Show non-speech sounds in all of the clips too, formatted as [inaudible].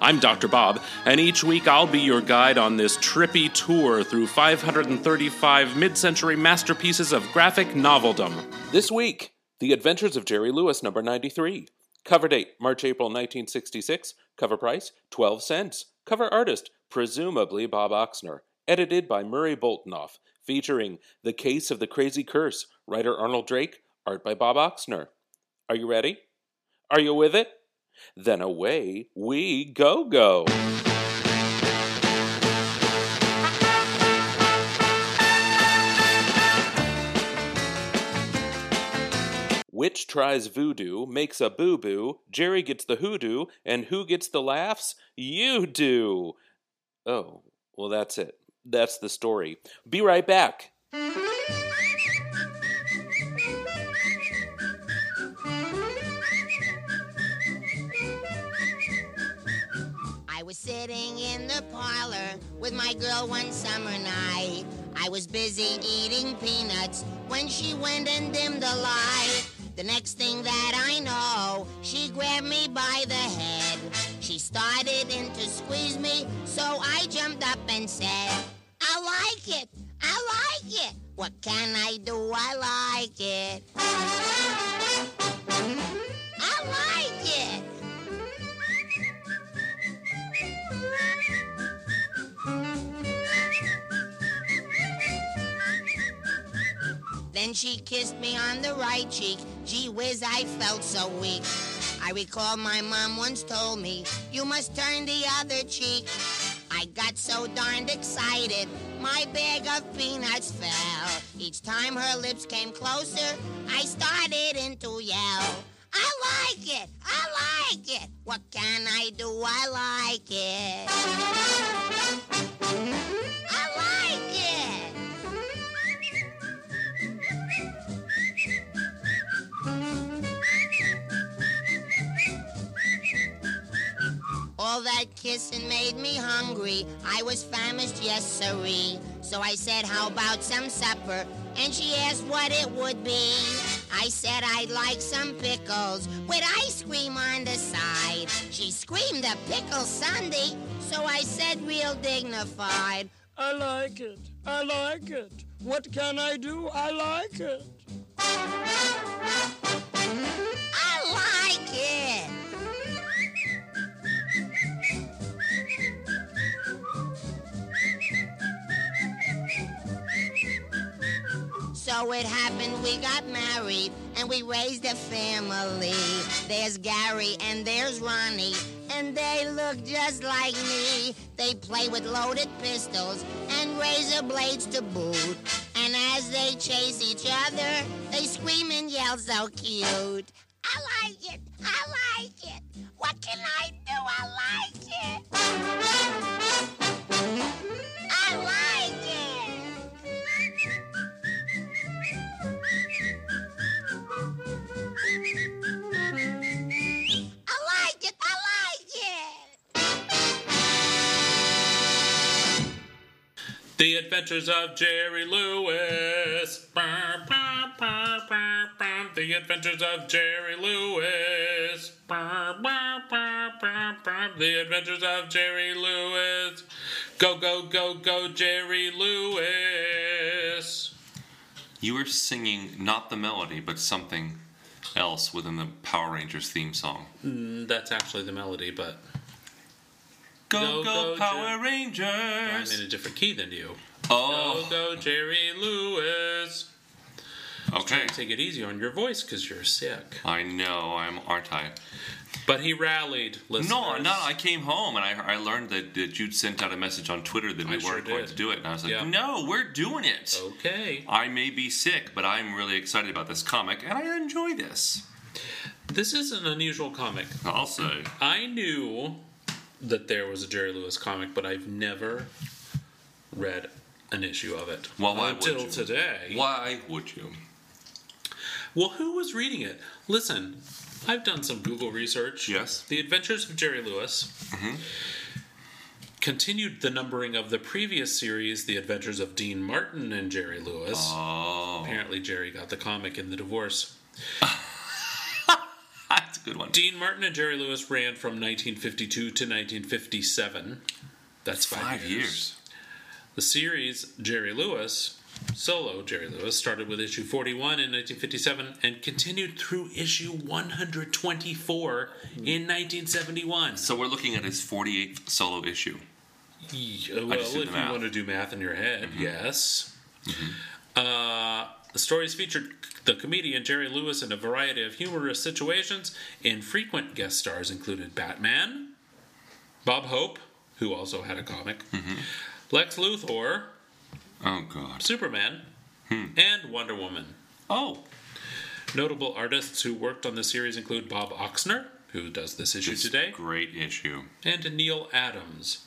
I'm Dr. Bob, and each week I'll be your guide on this trippy tour through 535 mid century masterpieces of graphic noveldom. This week, The Adventures of Jerry Lewis, number 93. Cover date March April 1966. Cover price 12 cents. Cover artist presumably Bob Oxner. Edited by Murray Boltinoff. Featuring The Case of the Crazy Curse. Writer Arnold Drake. Art by Bob Oxner. Are you ready? Are you with it? Then away we go go. Witch tries voodoo, makes a boo boo, Jerry gets the hoodoo, and who gets the laughs? You do! Oh, well, that's it. That's the story. Be right back. Sitting in the parlor with my girl one summer night. I was busy eating peanuts when she went and dimmed the light. The next thing that I know, she grabbed me by the head. She started in to squeeze me, so I jumped up and said, I like it, I like it. What can I do? I like it. I like Then she kissed me on the right cheek. Gee whiz, I felt so weak. I recall my mom once told me, you must turn the other cheek. I got so darned excited, my bag of peanuts fell. Each time her lips came closer, I started into yell. I like it, I like it. What can I do? I like it. All that kissing made me hungry. I was famished, yes, sirree. So I said, How about some supper? And she asked what it would be. I said I'd like some pickles with ice cream on the side. She screamed a pickle sundae, so I said, real dignified, I like it. I like it. What can I do? I like it. It happened, we got married and we raised a family. There's Gary and there's Ronnie, and they look just like me. They play with loaded pistols and razor blades to boot. And as they chase each other, they scream and yell so cute. I like it, I like it. What can I do? I like it. I like it. The Adventures of Jerry Lewis. The Adventures of Jerry Lewis. The Adventures of Jerry Lewis. Go, go, go, go, Jerry Lewis. You were singing not the melody, but something else within the Power Rangers theme song. Mm, That's actually the melody, but Go, Go, go, go, Power I'm in a different key than you. Oh, Go, go, Jerry Lewis. okay. Take it easy on your voice because you're sick. I know, I'm, aren't I? But he rallied. Listeners. No, no, I came home and I, I learned that, that you'd sent out a message on Twitter that we I weren't going to do it. And I was like, Yeah. no, we're doing it. Okay. I may be sick, but I'm really excited about this comic and I enjoy this. This is an unusual comic. I'll say. I knew that there was a Jerry Lewis comic, but I've never read an issue of it Well, why would until you? today. Why would you? Well, who was reading it? Listen, I've done some Google research. Yes. The Adventures of Jerry Lewis Mm-hmm. continued the numbering of the previous series, The Adventures of Dean Martin and Jerry Lewis. Oh, Apparently, Jerry got the comic in the divorce. [laughs] good one. Dean Martin and Jerry Lewis ran from 1952 to 1957. That's five, Five years. The series Jerry Lewis, solo Jerry Lewis, started with issue 41 in 1957 and continued through issue 124 in 1971. So we're looking at his 48th solo issue. Yeah, well, if you math. Mm-hmm. want to do math in your head, yes. Uh, the stories featured the comedian Jerry Lewis in a variety of humorous situations. Infrequent guest stars included Batman, Bob Hope, who also had a comic, Mm-hmm. Lex Luthor, Oh God. Superman, Hmm. and Wonder Woman. Oh, Notable artists who worked on the series include Bob Oxner, who does this issue this today, great issue. and Neal Adams.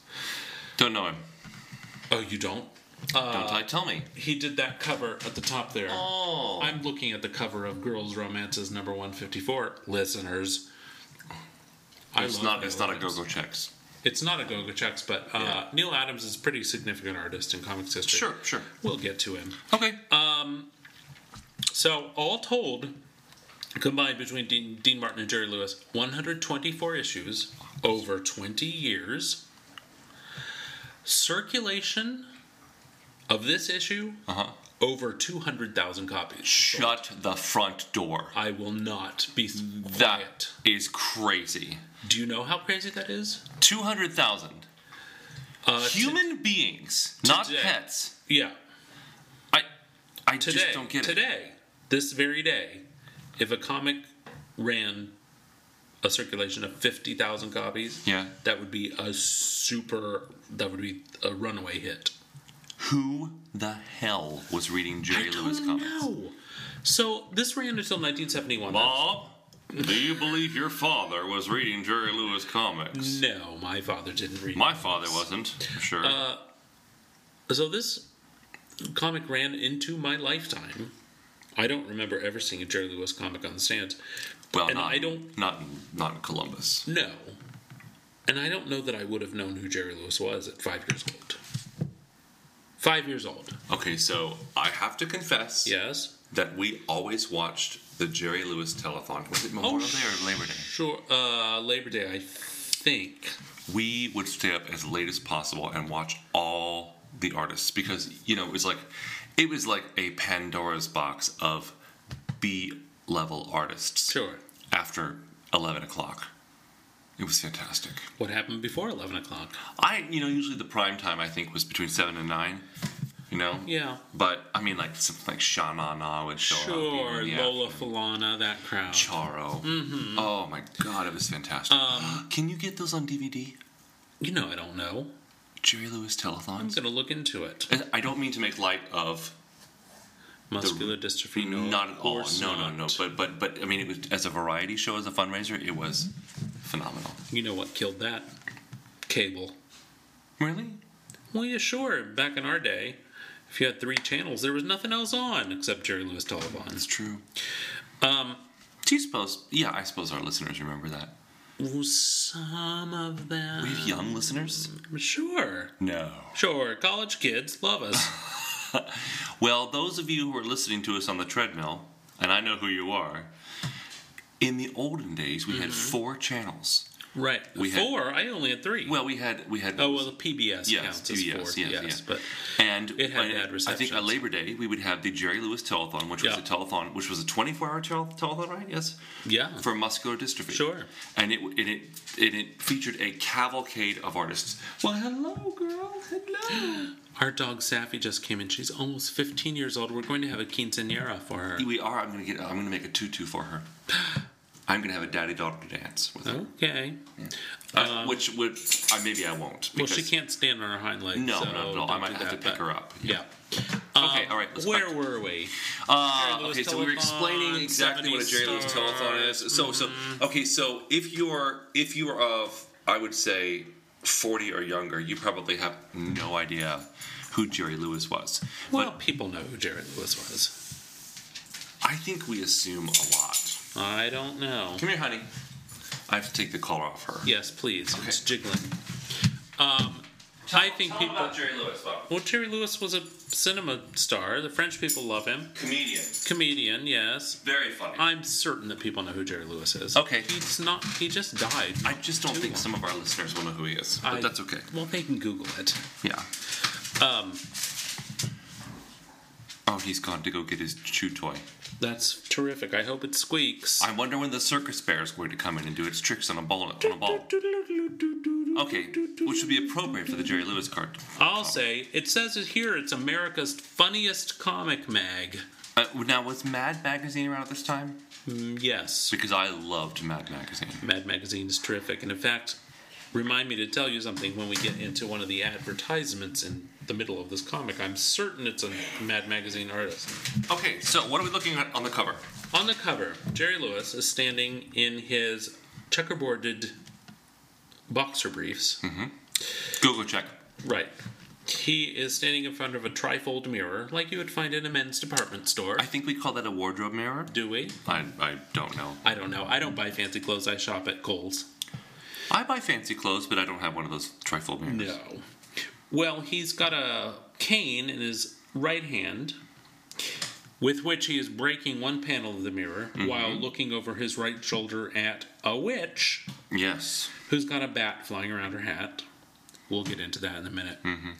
Don't know him. Oh, you don't? Don't I tell me. He did that cover at the top there. Oh, I'm looking at the cover of Girls Romances number 154. Listeners, I it's not. It's not a go-go checks. It's not a Go-Go Checks, but uh, Yeah. Neal Adams is a pretty significant artist in comics history. Sure, sure. We'll get to him. Okay. So, all told, combined between Dean, Dean Martin and Jerry Lewis, 124 issues over 20 years. Circulation of this issue, Uh huh. over 200,000 copies. Shut the front door. I will not be quiet. That is crazy. Do you know how crazy that is? Two hundred thousand Uh, t- human beings, not today. pets. yeah. I, I Today, just don't get it. today, this very day, if a comic ran a circulation of 50,000 copies, Yeah. that would be a super, that would be a runaway hit. Who the hell was reading Jerry I Lewis don't comics? know. So this ran until 1971. Bob, do you believe your father was reading Jerry Lewis comics? No, my father didn't read. My father wasn't. Sure. Uh, So this comic ran into my lifetime. I don't remember ever seeing a Jerry Lewis comic on the stands. well, and not, I don't- not not in Columbus. No. And I don't know that I would have known who Jerry Lewis was at five years old. Five years old. Okay, so I have to confess Yes. that we always watched the Jerry Lewis telethon. Was it Memorial Day or Labor Day? Sure. Uh, Labor Day, I think. we would stay up as late as possible and watch all the artists because you know it was like it was like a Pandora's box of B level artists. Sure. After eleven o'clock, it was fantastic. What happened before eleven o'clock? I you know usually the prime time I think was between seven and nine. You know. Yeah. But I mean like something like Sha Na Na would show Sure. up. the Lola afternoon. Falana, that crowd. Charo. Mm-hmm. Oh my god, it was fantastic. Um, [gasps] Can you get those on DVD? You know, I don't know. Jerry Lewis Telethon? I'm going to look into it. I don't mean to make light of Muscular dystrophy, no. not at all. No, no, no. But but but I mean, it was as a variety show, as a fundraiser, it was phenomenal. You know what killed that? Cable. Really? Well, yeah, sure. Back in our day, if you had three channels, there was nothing else on except Jerry Lewis It's telethons. true. Um, Do you suppose? Yeah, I suppose our listeners remember that. some of them. We have young listeners. Sure, No. sure. College kids love us. [laughs] Well, those of you who are listening to us on the treadmill, and I know who you are. In the olden days, we had mm-hmm. four channels. right. We had- Four. I only had three. Well, we had we had. oh well, the PBS Yes, counts as PBS, four. yes, yes, yes. but And It had bad I think on Labor Day we would have the Jerry Lewis telethon, which was a telethon, which was a 24-hour tel- telethon, right? Yes. yeah, For muscular dystrophy. Sure. And it and it and it featured a cavalcade of artists. Well, hello, girl. Hello. [gasps] our dog Safi just came in. She's almost 15 years old. We're going to have a quinceanera for her. we are. I'm gonna get. I'm gonna make a tutu for her. [gasps] [gasps] I'm gonna have a daddy daughter dance with her, Okay. Uh, which would I maybe I won't. Well, she can't stand on her hind legs. No, so no, no. I don't might do have to that, pick but- her up. Yeah. Okay, all right, let's where back- were we? Uh, Jerry Lewis okay, so we were explaining exactly what a Jerry Lewis 70 telethon is. So, so Mm-hmm. okay, so if you are if you are of, I would say, 40 or younger, you probably have no idea who Jerry Lewis was. Well, people know who Jerry Lewis was. I think we assume a lot. I don't know. Come here, honey. I have to take the collar off her. Yes, please. Okay. It's jiggling. Um, I think people. Jerry Lewis, Bob. Well, Jerry Lewis was a cinema star. The French people love him. Comedian. Comedian, yes. Very funny. I'm certain that people know who Jerry Lewis is. Okay. He's not. He just died. I just don't think long. some of our listeners will know who he is, but I- that's okay. Well, they can Google it. Yeah. Um, Oh, he's gone to go get his chew toy. that's terrific. I hope it squeaks. I wonder when the circus bear is going to come in and do its tricks on a ball. On a ball. Okay, which would be appropriate for the Jerry Lewis card. I'll say it says it here. It's America's funniest comic mag. Uh, now, was Mad Magazine around at this time? Mm, yes, Because I loved Mad Magazine. Mad Magazine is terrific, and in fact, remind me to tell you something when we get into one of the advertisements in the middle of this comic. I'm certain it's a Mad Magazine artist. Okay, so what are we looking at on the cover? On the cover, Jerry Lewis is standing in his checkerboarded boxer briefs. Mm-hmm. Go-Go check. Right. He is standing in front of a trifold mirror, like you would find in a men's department store. I think we call that a wardrobe mirror. Do we? I, I don't know. I don't know. I don't buy fancy clothes. I shop at Kohl's. I buy fancy clothes, but I don't have one of those trifold mirrors. No. Well, he's got a cane in his right hand with which he is breaking one panel of the mirror mm-hmm. while looking over his right shoulder at a witch Yes. who's got a bat flying around her hat. We'll get into that in a minute. Mm-hmm.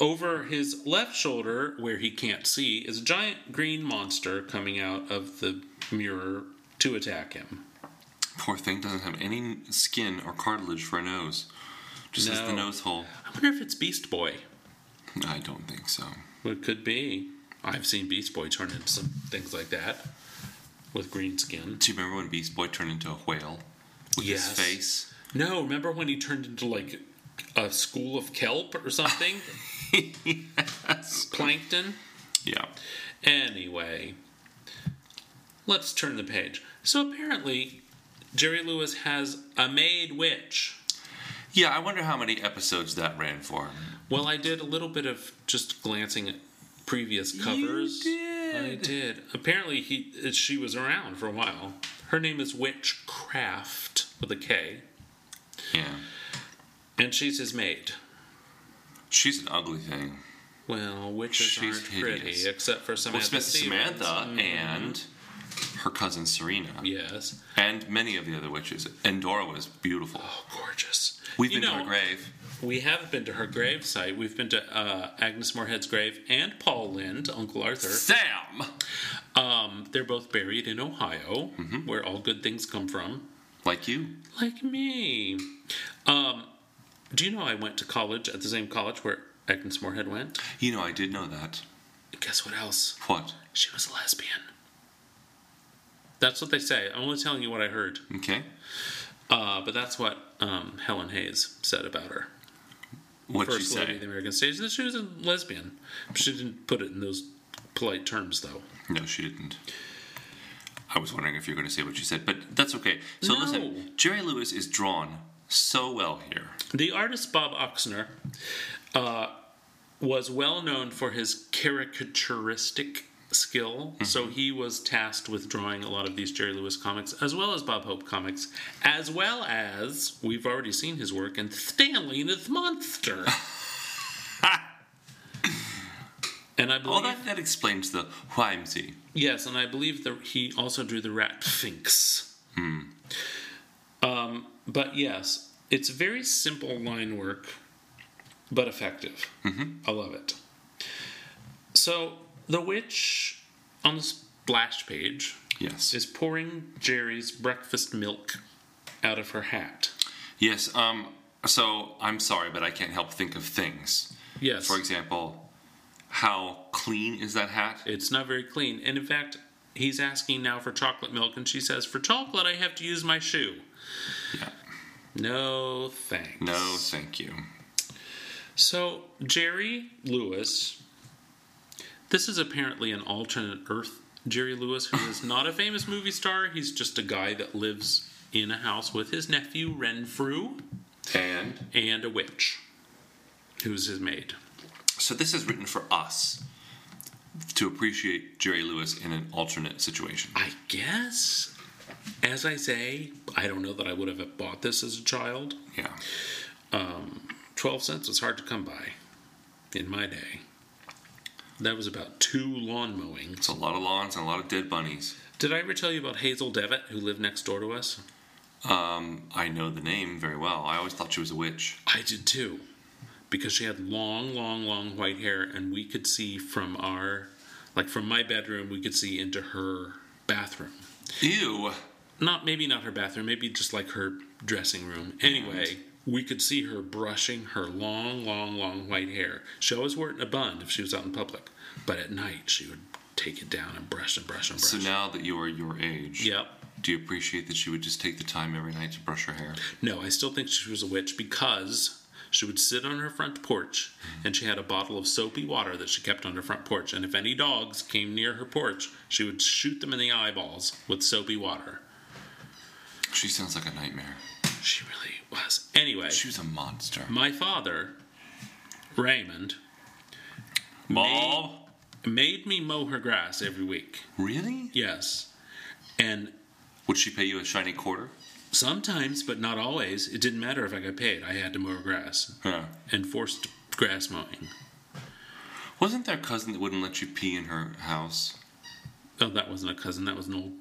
Over his left shoulder, where he can't see, is a giant green monster coming out of the mirror to attack him. Poor thing doesn't have any skin or cartilage for a nose. Just has the No. nose hole. I wonder if it's Beast Boy. I don't think so. It could be. I've seen Beast Boy turn into some things like that with green skin. Do you remember when Beast Boy turned into a whale with Yes. his face? No, remember when he turned into like a school of kelp or something? [laughs] yes. Plankton? Yeah. Anyway, let's turn the page. So apparently, Jerry Lewis has a maid witch. Yeah, I wonder how many episodes that ran for. Well, I did a little bit of just glancing at previous covers. did. I did. Apparently, he she was around for a while. Her name is Witchcraft with a K, Yeah. and she's his maid. She's an ugly thing. Well, witches She's aren't hideous. pretty, except for Well, Samantha. Stevens. Samantha Mhm. and her cousin Serena. yes, And many of the other witches. Endora was beautiful. oh, gorgeous. We've You been to her grave. We have been to her grave site. We've been to uh, Agnes Moorehead's grave and Paul Lynde, Uncle Arthur. Sam! Um, they're both buried in Ohio, Mm-hmm. where all good things come from. Like you. Like me. Um, do you know I went to college at the same college where Agnes Moorehead went? You know, I did know that. Guess what else? What? She was a lesbian. That's what they say. I'm only telling you what I heard. Okay. Uh, but that's what um, Helen Hayes said about her. What'd she First lady of the American stage. That she was a lesbian. She didn't put it in those polite terms, though. No, she didn't. I was wondering if you were going to say what she said, but that's okay. So No. listen, Jerry Lewis is drawn so well here. The artist Bob Oxner uh, was well known for his caricaturistic skill, so he was tasked with drawing a lot of these Jerry Lewis comics, as well as Bob Hope comics, as well as we've already seen his work in Stanley and the Monster. [laughs] and I Well, believe that, that explains the whimsy. Yes, and I believe that he also drew the Rat Finks. Hmm. Um, but yes, it's very simple line work, but effective. Mm-hmm. I love it. So the witch on the splash page Yes. is pouring Jerry's breakfast milk out of her hat. Yes. Um. So I'm sorry, but I can't help think of things. Yes, For example, how clean is that hat? it's not very clean, and in fact. He's asking now for chocolate milk, and she says, For chocolate, I have to use my shoe. Yeah. No thanks. No, thank you. So, Jerry Lewis, this is apparently an alternate Earth Jerry Lewis, who is not a famous movie star. He's just a guy that lives in a house with his nephew, Renfrew. And and a witch, who's his maid. so this is written for us to appreciate Jerry Lewis in an alternate situation. I guess, as I say, I don't know that I would have bought this as a child. Yeah. Um, 12 cents was hard to come by in my day. That was about two lawn mowings. It's a lot of lawns and a lot of dead bunnies. Did I ever tell you about Hazel Devitt, who lived next door to us? Um, I know the name very well. I always thought she was a witch. I did too. Because she had long, long, long white hair, and we could see from our, like from my bedroom, we could see into her bathroom. Ew. Not, maybe not her bathroom, maybe just like her dressing room. Anyway, we could see her brushing her long, long, long white hair. She always wore it in a bun if she was out in public. But at night, she would take it down and brush and brush and brush. So now that you are your age, Yep. do you appreciate that she would just take the time every night to brush her hair? No, I still think she was a witch because she would sit on her front porch and she had a bottle of soapy water that she kept on her front porch. And if any dogs came near her porch, she would shoot them in the eyeballs with soapy water. She sounds like a nightmare. She really was. Anyway, She was a monster. my father, Raymond, Bob? made me mow her grass every week. Really? Yes. And Would she pay you a shiny quarter? sometimes, but not always, it didn't matter if I got paid. I had to mow her grass. Yeah. Enforced grass mowing. Wasn't there a cousin that wouldn't let you pee in her house? Oh, that wasn't a cousin. That was an old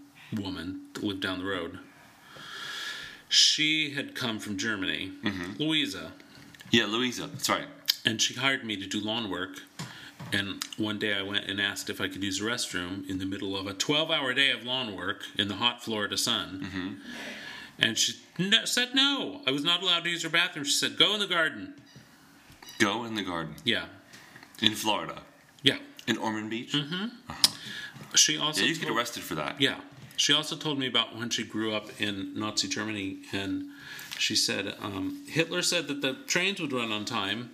woman that lived down the road. She had come from Germany, mm-hmm. Louisa, Yeah, Louisa. That's right. and she hired me to do lawn work. And one day I went and asked if I could use the restroom in the middle of a 12 hour day of lawn work in the hot Florida sun. Mm-hmm. And she no, said no. I was not allowed to use her bathroom. She said, go in the garden. Go in the garden Yeah. in Florida, Yeah. in Ormond Beach. Mm-hmm. Uh-huh. She also Yeah, you get arrested for that. Yeah. She also told me about when she grew up in Nazi Germany, and she said um, Hitler said that the trains would run on time,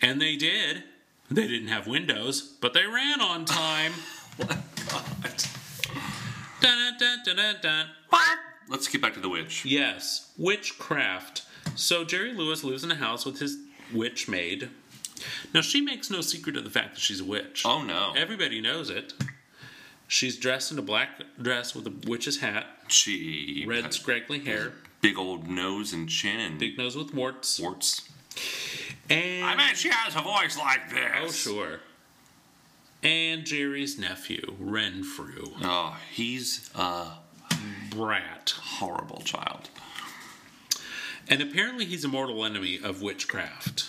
and they did. They didn't have windows, but they ran on time. Dun, dun, dun, dun, dun. Let's get back to the witch. Yes, witchcraft. So Jerry Lewis lives in a house with his witch maid. Now she makes no secret of the fact that she's a witch. Oh no. Everybody knows it. She's dressed in a black dress with a witch's hat, She red scraggly hair, big old nose and chin and big nose with warts, warts. and I bet she has a voice like this. oh sure, and Jerry's nephew Renfrew, Oh, he's a brat, horrible child. and apparently he's a mortal enemy of witchcraft.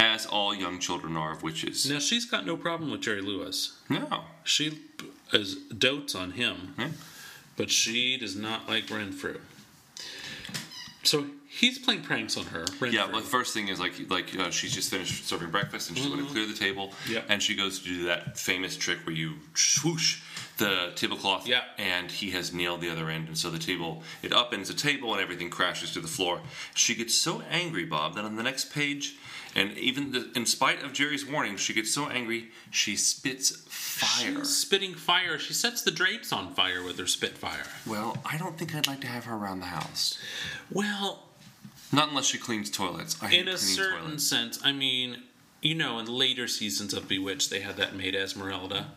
As all young children are of witches. Now she's got no problem with Jerry Lewis. No. She is dotes on him, Hmm. but she does not like Renfrew. So he's playing pranks on her. Renfrew. Yeah, well, the first thing is like like uh, she's just finished serving breakfast and she's going to clear the table. Yeah. And she goes to do that famous trick where you swoosh the tablecloth. Yeah. And he has nailed the other end, and so the table it upends the table and everything crashes to the floor. She gets so angry, Bob, that on the next page, and even the, in spite of Jerry's warning, she gets so angry she spits fire. She's spitting fire. She sets the drapes on fire with her spitfire. Well, I don't think I'd like to have her around the house. Well, Not unless she cleans toilets. I in a certain toilets. sense, I mean, you know, in later seasons of Bewitched, they had that maid Esmeralda,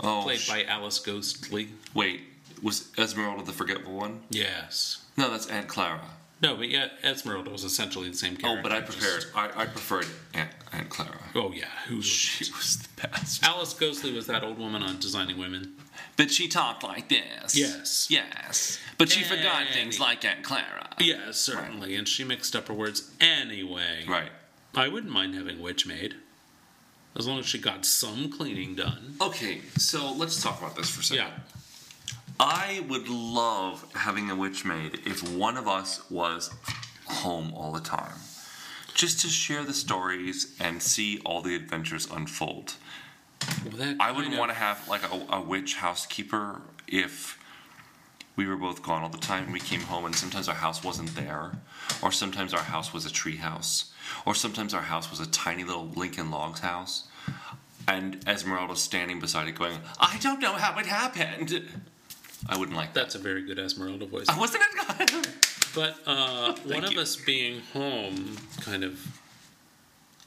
Oh, played sh- by Alice Ghostley. wait, was Esmeralda the forgetful one? Yes. No, that's Aunt Clara. No, but yeah, Esmeralda was essentially the same character. Oh, but I just- I, I preferred Aunt Aunt Clara. Oh yeah, who? She [laughs] was the best. Alice Ghostley was that old woman on Designing Women. But she talked like this. Yes. Yes. But she forgot things like Aunt Clara. Yes, certainly, and she mixed up her words anyway. Right. I wouldn't mind having witch maid, as long as she got some cleaning done. Okay, so let's talk about this for a second. Yeah. I would love having a witch maid if one of us was home all the time. Just to share the stories and see all the adventures unfold. Well, I wouldn't kind want to have like a, a witch housekeeper if we were both gone all the time and we came home and sometimes our house wasn't there or sometimes our house was a tree house or sometimes our house was a tiny little Lincoln Logs house and Esmeralda standing beside it going, I don't know how it happened. I wouldn't like that. That's a very good Esmeralda voice. Wasn't it? But uh, [laughs] one of us being home kind of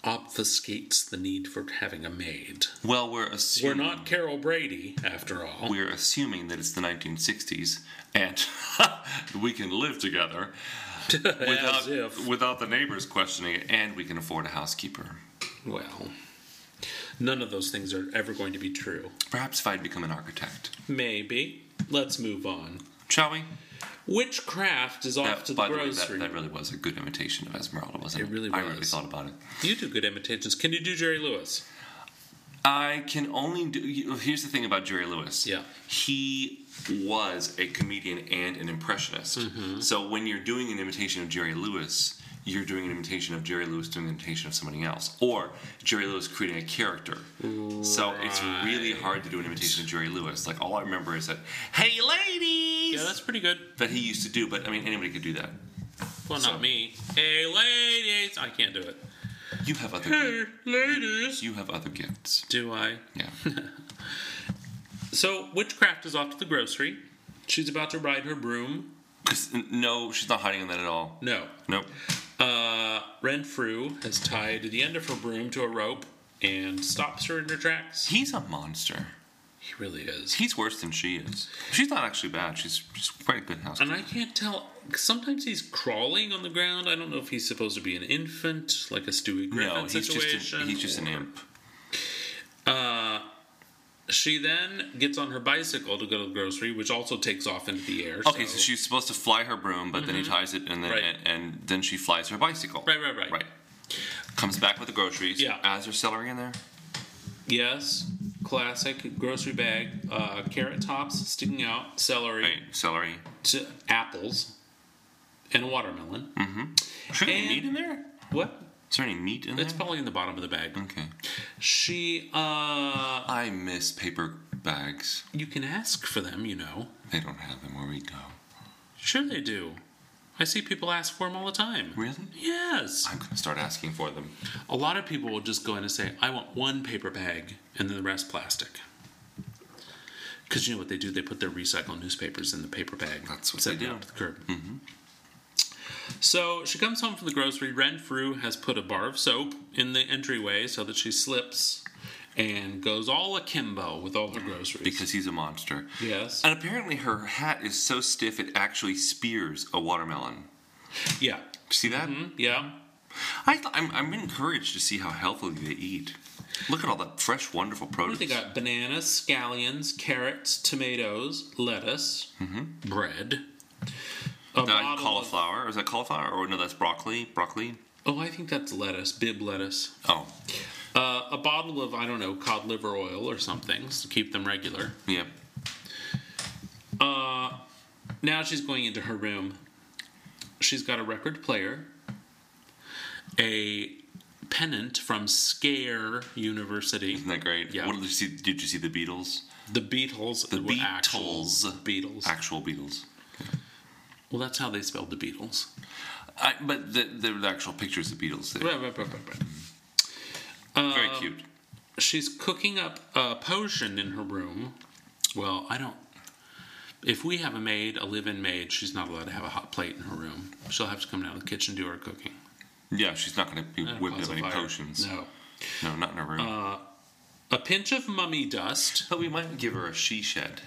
obfuscates the need for having a maid. Well, we're assuming We're not Carol Brady, after all. we're assuming that it's the 1960s and [laughs] we can live together [laughs] without if. without the neighbors questioning it, and we can afford a housekeeper. Well, none of those things are ever going to be true. Perhaps if I'd become an architect, Maybe. Let's move on. shall we? Witchcraft is off That- to the by the way, that, grocery. that really was a good imitation of Esmeralda, wasn't it? It really I really thought about it. You do good imitations. Can you do Jerry Lewis? I can only do. Here's the thing about Jerry Lewis. Yeah. He was a comedian and an impressionist. Mm-hmm. So when you're doing an imitation of Jerry Lewis, you're doing an imitation of Jerry Lewis doing an imitation of somebody else, or Jerry Lewis creating a character. So it's really hard to do an imitation of Jerry Lewis. Like all I remember is that, "Hey, ladies," Yeah, that's pretty good. that he used to do. But I mean, anybody could do that. Well, So- not me. Hey, ladies! I can't do it. You have other. Gifts. Hey, ladies! You have other gifts. Do I? Yeah. [laughs] So, Witchcraft is off to the grocery. She's about to ride her broom. 'Cause, no, she's not hiding on that at all. No. Nope. Uh, Renfrew has tied the end of her broom to a rope and stops her in her tracks. He's a monster. He really is. He's worse than she is. She's not actually bad. She's she's quite a good housekeeper. And I can't tell. Sometimes he's crawling on the ground. I don't know if he's supposed to be an infant, like a Stewie Griffin no, he's just situation. an, he's just an imp. Uh, she then gets on her bicycle to go to the grocery, which also takes off into the air. Okay, so, she's supposed to fly her broom, but then he ties it, and then Mm-hmm. Right. and, and then she flies her bicycle. Right, right, right. Right. Comes back with the groceries. Yeah. As her celery in there. Yes, classic grocery bag. Uh, carrot tops sticking out, celery, Right. Celery. apples, and a watermelon. There any And- meat in there? What? Is there any meat in It's there? probably in the bottom of the bag. Okay. She, uh, I miss paper bags. you can ask for them, you know. They don't have them where we go. Sure, they do. I see people ask for them all the time. Really? Yes. I'm gonna start asking for them. A lot of people will just go in and say, I want one paper bag and then the rest plastic. Because you know what they do? They put their recycled newspapers in the paper bag. That's what set they it do. out to the curb. So she comes home from the grocery. Renfrew has put a bar of soap in the entryway so that she slips and goes all akimbo with all her groceries. Because he's a monster. yes, And apparently her hat is so stiff it actually spears a watermelon. yeah, See that? Mm-hmm. yeah. I th- I'm, I'm encouraged to see how healthily they eat. Look at all that fresh, wonderful produce. they got? Bananas, scallions, carrots, tomatoes, lettuce, mm-hmm. bread. A Uh, bottle of- cauliflower. Is that cauliflower? Or no, that's broccoli. Broccoli. oh, I think that's lettuce, bib lettuce. Oh, Uh, a bottle of I don't know cod liver oil or something to keep them regular. yep. Uh, now she's going into her room. She's got a record player, a pennant from Scare University, Isn't that great? Yeah. What did you see? Did you see the Beatles? the Beatles, The were actual Beatles. Beatles. Actual Beatles. Well, that's how they spelled the Beatles. I, but the, the, actual pictures of the Beatles. There. Right, right, right, right, right. Uh, Very um, cute. She's cooking up a potion in her room. Well, I don't. If we have a maid, a live-in maid, she's not allowed to have a hot plate in her room. She'll have to come down to the kitchen to do her cooking. Yeah, she's not going to be uh, whipping up any fire. potions. No. No, not in her room. Uh, a pinch of mummy dust. but we might give her a she shed.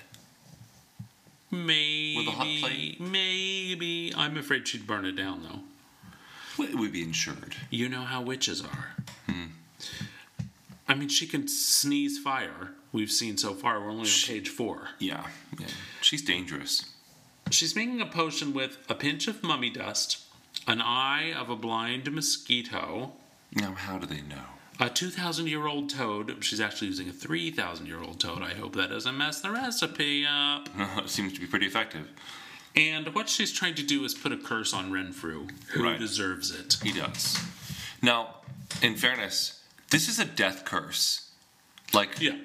Maybe. With a hot plate? Maybe. I'm afraid she'd burn it down, though. It would be insured. You know how witches are. Hmm. I mean, she can sneeze fire. We've seen so far. We're only on page four. Yeah, yeah. She's dangerous. She's making a potion with a pinch of mummy dust, an eye of a blind mosquito, Now, how do they know? A 2,000 year old toad. She's actually using a 3,000 year old toad. I hope that doesn't mess the recipe up. [laughs] it seems to be pretty effective. And what she's trying to do is put a curse on Renfrew, who Right. deserves it. He does. Now, in fairness, this is a death curse. Like, Yeah.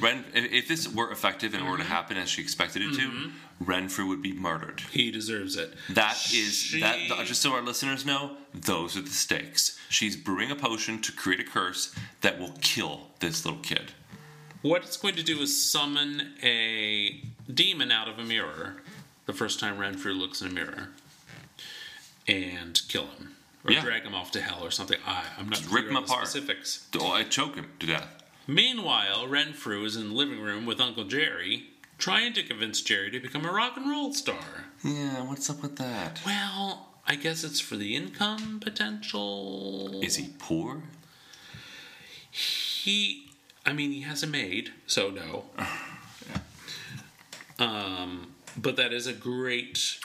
Ren, if, if this were effective and were to mm-hmm. happen as she expected it to, mm-hmm. Renfrew would be murdered. He deserves it. That is She- that. Just so our listeners know, those are the stakes. She's brewing a potion to create a curse that will kill this little kid. What it's going to do is summon a demon out of a mirror the first time Renfrew looks in a mirror. and kill him or Yeah. drag him off to hell or something. I, I'm not Just rip him apart. specifics. Oh, I choke him to death. Meanwhile, Renfrew is in the living room with Uncle Jerry, trying to convince Jerry to become a rock and roll star. Yeah, what's up with that? Well, I guess it's for the income potential. Is he poor? He, I mean, he has a maid, so no. [sighs] Um, but that is a great.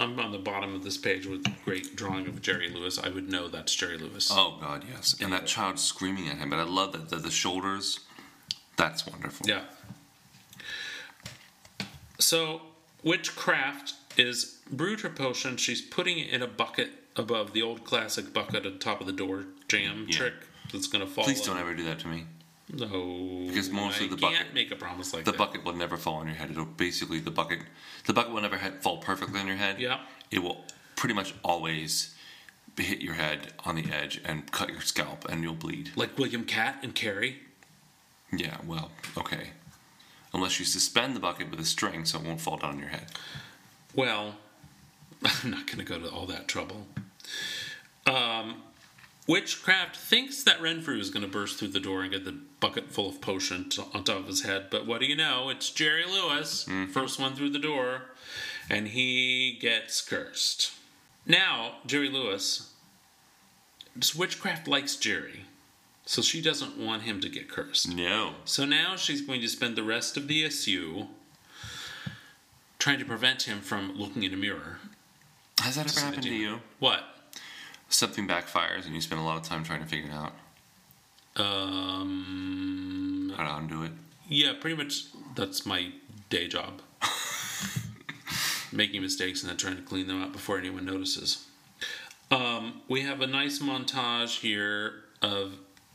I'm on the bottom of this page with a great drawing of Jerry Lewis. I would know that's Jerry Lewis. Oh God, yes. And that child screaming at him. But I love that the, the shoulders. That's wonderful. Yeah. So, witchcraft is brewed her potion. She's putting it in a bucket above the old classic bucket at the top of the door jam Yeah. trick that's going to fall. Please don't ever do that to me. No, Because most I of the can't bucket- make a promise like The that. bucket will never fall on your head. It'll basically the bucket. The bucket will never ha- fall perfectly on your head. Yeah. It will pretty much always hit your head on the edge and cut your scalp, and you'll bleed. like William Katt and Carrie. Yeah. Well, okay. Unless you suspend the bucket with a string, so it won't fall down on your head. Well, [laughs] I'm not going to go to all that trouble. Um, Witchcraft thinks that Renfrew is going to burst through the door and get the bucket full of potion on top of his head, but what do you know? It's Jerry Lewis, mm-hmm. first one through the door, and he gets cursed. Now, Jerry Lewis, Witchcraft likes Jerry, so she doesn't want him to get cursed. No. So now she's going to spend the rest of the SU trying to prevent him from looking in a mirror. Has that ever happened to you? What? Something backfires and you spend a lot of time trying to figure it out Um, how to undo it. yeah, pretty much that's my day job. [laughs] Making mistakes and then trying to clean them up before anyone notices. Um, we have a nice montage here of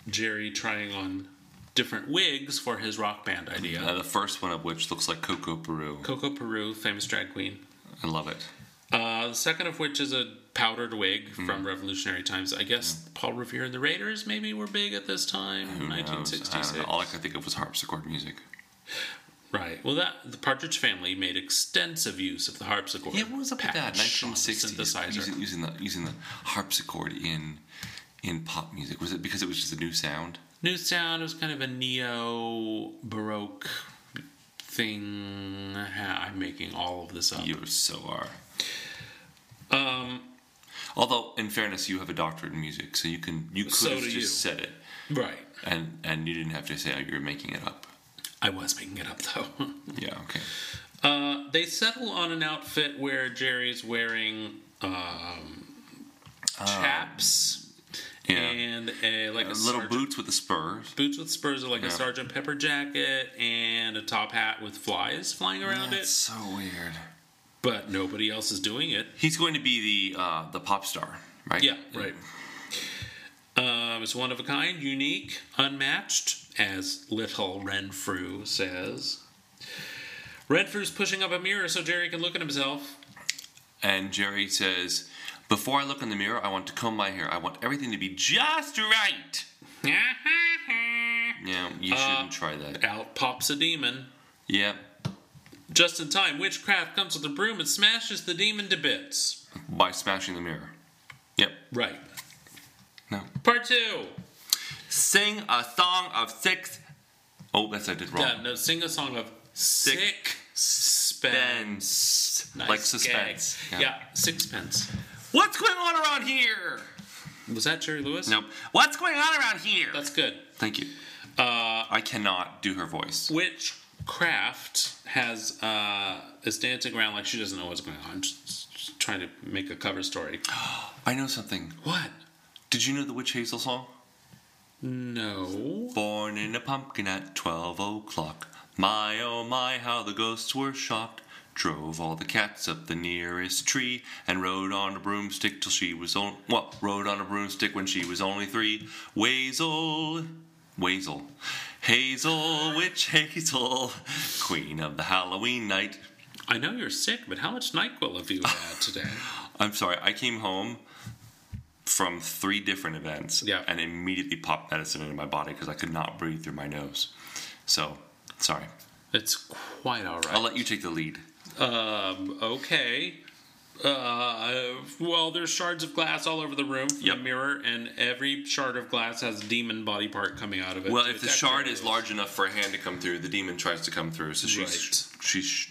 Jerry trying on different wigs for his rock band idea. Uh, the first one of which looks like Coco Peru. Coco Peru, famous drag queen. I love it. Uh, the second of which is a powdered wig from Revolutionary Times. I guess Paul Revere and the Raiders maybe were big at this time, Who knows? I 1966. All I could think of was harpsichord music. Right. Well, that the Partridge Family made extensive use of the harpsichord. Yeah, what was up with that? patch the 1960s, synthesizer. using, using the using the harpsichord in in pop music. Was it because it was just a new sound? New sound was kind of a neo baroque thing. I'm making all of this up. You so are. Um, Although, in fairness, you have a doctorate in music, so you can you could So have just you. said it, right. and and you didn't have to say oh, you were making it up. I was making it up though. [laughs] Yeah. Okay. Uh, they settle on an outfit where Jerry's wearing um, chaps Yeah. and a like a, Uh, little sergeant- boots with the spurs. boots with spurs are like Yeah. a Sergeant Pepper jacket and a top hat with flies flying around it. That's it. so weird. But nobody else is doing it. He's going to be the uh, the pop star, right? Yeah, right. Um, it's one of a kind, unique, unmatched, as little Renfrew says. Renfrew's pushing up a mirror so Jerry can look at himself. And Jerry says, "Before I look in the mirror, I want to comb my hair. I want everything to be just right." [laughs] Yeah, you shouldn't try that. Out pops a demon. Yeah, Just in time, Witchcraft comes with a broom and smashes the demon to bits. by smashing the mirror. Yep. Right. No. Part two. Sing a song of six. Oh, that's I did wrong. Yeah, no, sing a song of sick, suspense. Suspense. Nice Like suspense. Yeah. Yeah. sixpence. What's going on around here? Was that Jerry Lewis? Nope. What's going on around here? That's good. Thank you. Uh, I cannot do her voice. Witchcraft has uh, is dancing around like she doesn't know what's going on, just trying to make a cover story. [gasps] I know something. What? Did you know the Witch Hazel song? No. Born in a pumpkin at 12 o'clock. My oh my, how the ghosts were shocked. Drove all the cats up the nearest tree and rode on a broomstick till she was on. Well, rode on a broomstick when she was only three. Wazel. Wazel. Hazel, witch Hazel, queen of the Halloween night. I know you're sick, but how much NyQuil have you had [laughs] today? I'm sorry, I came home from three different events Yeah. and immediately popped medicine into my body because I could not breathe through my nose. So, sorry. It's quite all right. I'll let you take the lead. Um, okay. Uh, well, there's shards of glass all over the room from Yep. the mirror, and every shard of glass has a demon body part coming out of it. Well, if the shard is large enough for a hand to come through, the demon tries to come through. So she's she's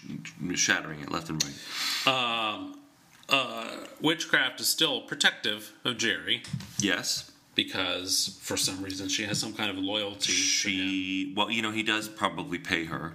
shattering it left and right. um, uh, witchcraft is still protective of Jerry Yes, because for some reason she has some kind of loyalty. she. Well, you know, he does probably pay her.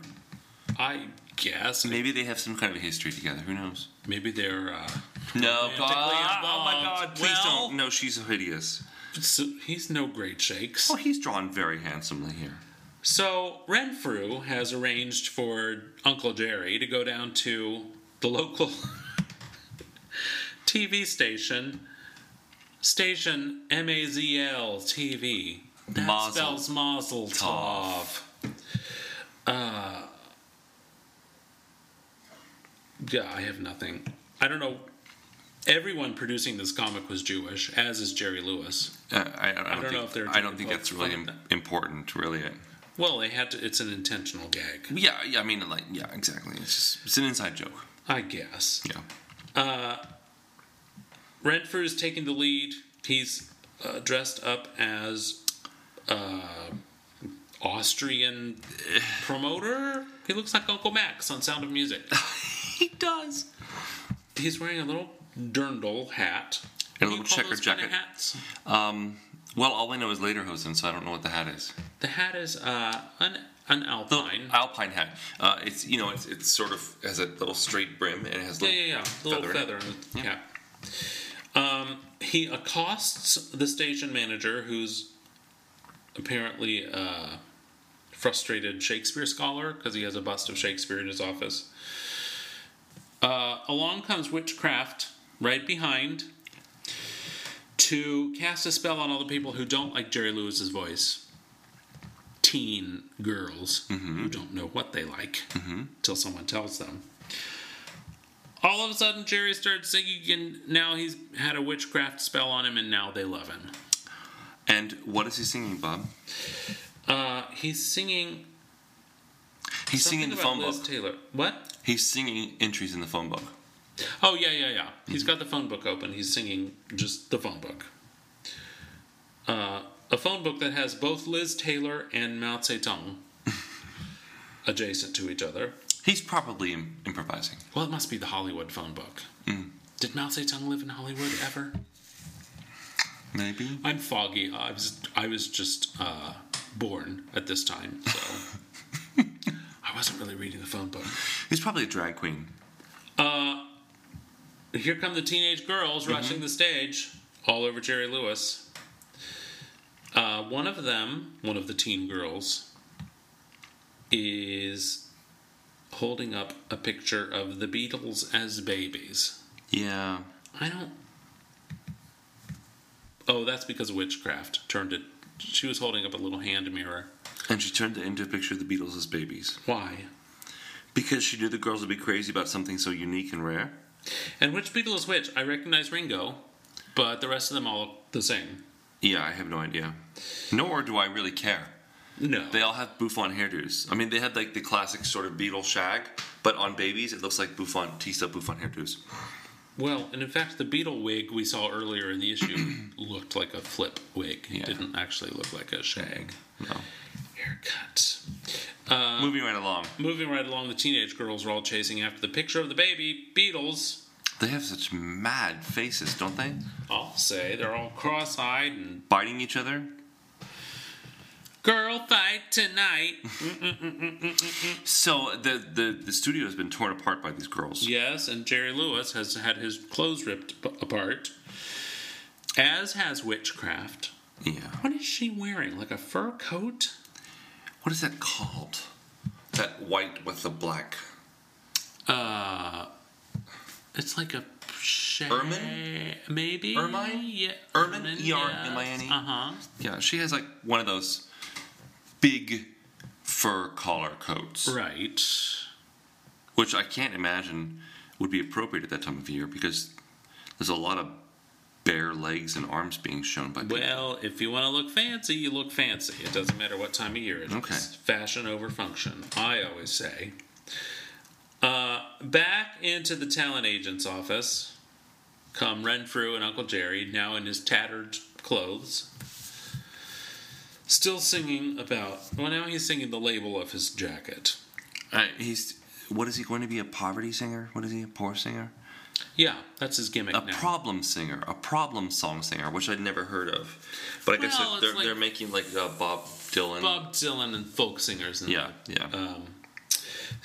I guess Maybe they have some kind of history together. Who knows? maybe they're. Uh, No, Romantically God, oh my. God! Please Well- don't. No, she's hideous. so he's no great shakes. Well, he's drawn very handsomely here. So Renfrew has arranged for Uncle Jerry to go down to the local [laughs] TV station, station MAZL TV. That Mazel spells Mazel Tov. Uh, yeah, I have nothing. I don't know. Everyone producing this comic was Jewish, as is Jerry Lewis. Uh, I, I, don't don't think, know if they're I don't think that's really im- important, really. Well, they had to. It's an intentional gag, Yeah, yeah. I mean, like, yeah, exactly. It's just it's an inside joke. I guess. Yeah. is taking the lead. He's uh, dressed up as uh, Austrian promoter. He looks like Uncle Max on Sound of Music. [laughs] He does. He's wearing a little dirndl hat. And a little call checkered kind of jacket. hats? Um, well, all I know is Lederhosen, so I don't know what the hat is. The hat is uh, an an The alpine. alpine hat. Uh, it's you know it's it's sort of has a little straight brim and it has Yeah, little yeah, yeah. Little feather in feather in the Yeah. cap. Um, he accosts the station manager, who's apparently a frustrated Shakespeare scholar because he has a bust of Shakespeare in his office. Uh, along comes Witchcraft right behind to cast a spell on all the people who don't like Jerry Lewis's voice. Teen girls who don't know what they like until someone tells them all of a sudden Jerry starts singing and now he's had a witchcraft spell on him and now they love him. And what is he singing, Bob? Uh, he's singing He's singing the phone about book. Liz Taylor. What? He's singing entries in the phone book. Oh yeah, yeah, yeah. He's got the phone book open. He's singing just the phone book. Uh, a phone book that has both Liz Taylor and Mao Zedong [laughs] adjacent to each other. He's probably Im- improvising. Well, it must be the Hollywood phone book. Did Mao Zedong live in Hollywood ever? Maybe. I'm foggy. I was I was just uh, born at this time, so [laughs] wasn't really reading the phone book. He's probably a drag queen. Here come the teenage girls rushing the stage, all over Jerry Lewis. Uh, one of them, one of the teen girls, is holding up a picture of the Beatles as babies. Yeah. I don't. Oh, that's because witchcraft. Turned it. She was holding up a little hand mirror. And she turned it into a picture of the Beatles as babies. Why? Because she knew the girls would be crazy about something so unique and rare. And which Beatle is which? I recognize Ringo, but the rest of them all look the same. Yeah, I have no idea. Nor do I really care. No. They all have bouffant hairdos. I mean, they had like the classic sort of Beatle shag, but on babies, it looks like bouffant, teased up bouffant hairdos. Well, and in fact, the Beetle wig we saw earlier in the issue [clears throat] looked like a flip wig. It Yeah. didn't actually look like a shag No. Haircut. Um, moving right along. Moving right along, the teenage girls are all chasing after the picture of the baby Beatles. They have such mad faces, don't they? I'll say they're all cross-eyed and Biting each other. girl fight tonight. [laughs] Mm, mm, mm, so the, the, the studio has been torn apart by these girls. yes, and Jerry Lewis has had his clothes ripped apart. As has Witchcraft. Yeah. What is she wearing? Like a fur coat? What is that called? That white with the black. Uh, it's like a shag, Ermine? maybe Ermine? Yeah, Ermine? E-R-M-I-N-E? Uh huh. Yeah, she has like one of those big fur collar coats, Right. which I can't imagine would be appropriate at that time of year because there's a lot of bare legs and arms being shown by people. Well, if you want to look fancy, you look fancy. It doesn't matter what time of year it is. Okay. Fashion over function, I always say. Uh, back into the talent agent's office, come Renfrew and Uncle Jerry, now in his tattered clothes, still singing about. Well, now he's singing the label of his jacket. Uh, he's what is he going to be? A poverty singer? What is he? A poor singer? Yeah, that's his gimmick A now. problem singer, a problem song singer, which I'd never heard of. But I guess Well, they're, like- they're making like uh, Bob Dylan. Bob Dylan and folk singers. And Yeah, yeah. Um,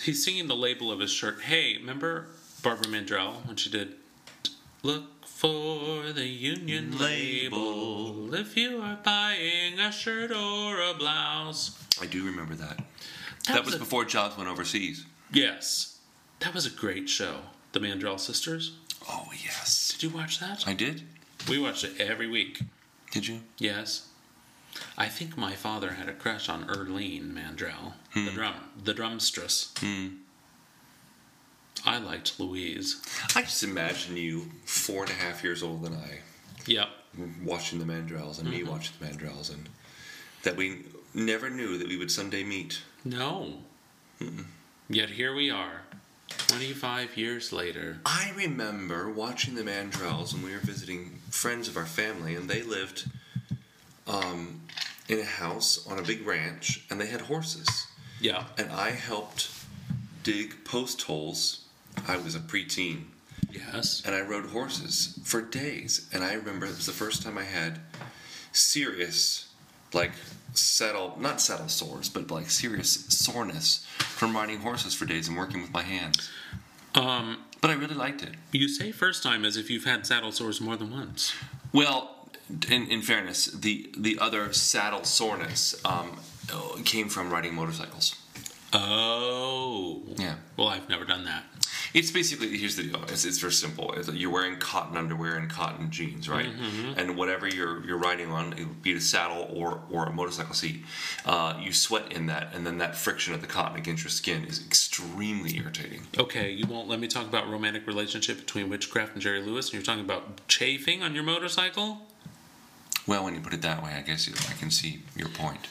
he's singing the label of his shirt. Hey, remember Barbara Mandrell when she did "Look for the Union label if you are buying a shirt or a blouse"? I do remember that. That was a- before Jobs went overseas. Yes, that was a great show. The Mandrell sisters. Oh yes, Did you watch that? I did. We watched it every week. Did you? Yes. I think my father had a crush on Irlene Mandrell, the hmm. drum, the drumstress. Hmm. I liked Louise. I just imagine you, four and a half years older than I, Yep. watching the Mandrells and me mm-hmm. watching the Mandrells, and that we never knew that we would someday meet. No. Yet here we are, 25 years later. I remember watching the Mandrells when we were visiting friends of our family, and they lived um, in a house on a big ranch, and they had horses. Yeah. And I helped dig post holes. I was a preteen, Yes. and I rode horses for days. And I remember it was the first time I had serious, like saddle, not saddle sores, but like serious soreness from riding horses for days and working with my hands. Um, But I really liked it. you say first time as if you've had saddle sores more than once. Well, in, in fairness, the the other saddle soreness um, came from riding motorcycles. Oh. Yeah. Well, I've never done that. It's basically here's the deal. It's, it's very simple. It's you're wearing cotton underwear and cotton jeans, right? Mm-hmm, mm-hmm. And whatever you're you're riding on, it be a saddle or or a motorcycle seat, uh, you sweat in that, and then that friction of the cotton against your skin is extremely irritating. Okay, you won't let me talk about romantic relationship between Witchcraft and Jerry Lewis, and you're talking about chafing on your motorcycle? Well, when you put it that way, I guess you, I can see your point.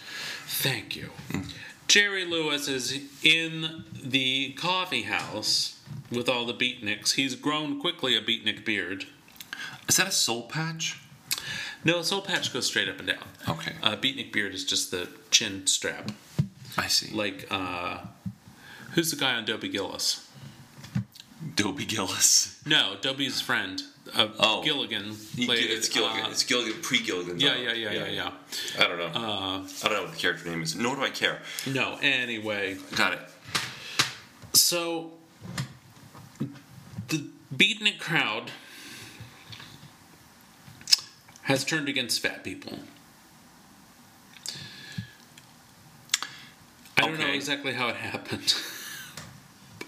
Thank you. Mm. Jerry Lewis is in the coffee house with all the beatniks. He's grown quickly a beatnik beard. Is that a soul patch? No, a soul patch goes straight up and down. Okay, Uh, beatnik beard is just the chin strap. I see. Like, uh, who's the guy on Dobie Gillis? Dobie Gillis. No, Dobie's friend. Uh, Oh. Gilligan played. it's Gilligan. uh, it's Gilligan pre Gilligan. yeah, yeah, yeah, yeah, yeah. I don't know. Uh, I don't know what the character name is. Nor do I care. no, anyway. Got it. So, the beatnik crowd has turned against fat people. I don't know exactly how it [laughs] happened.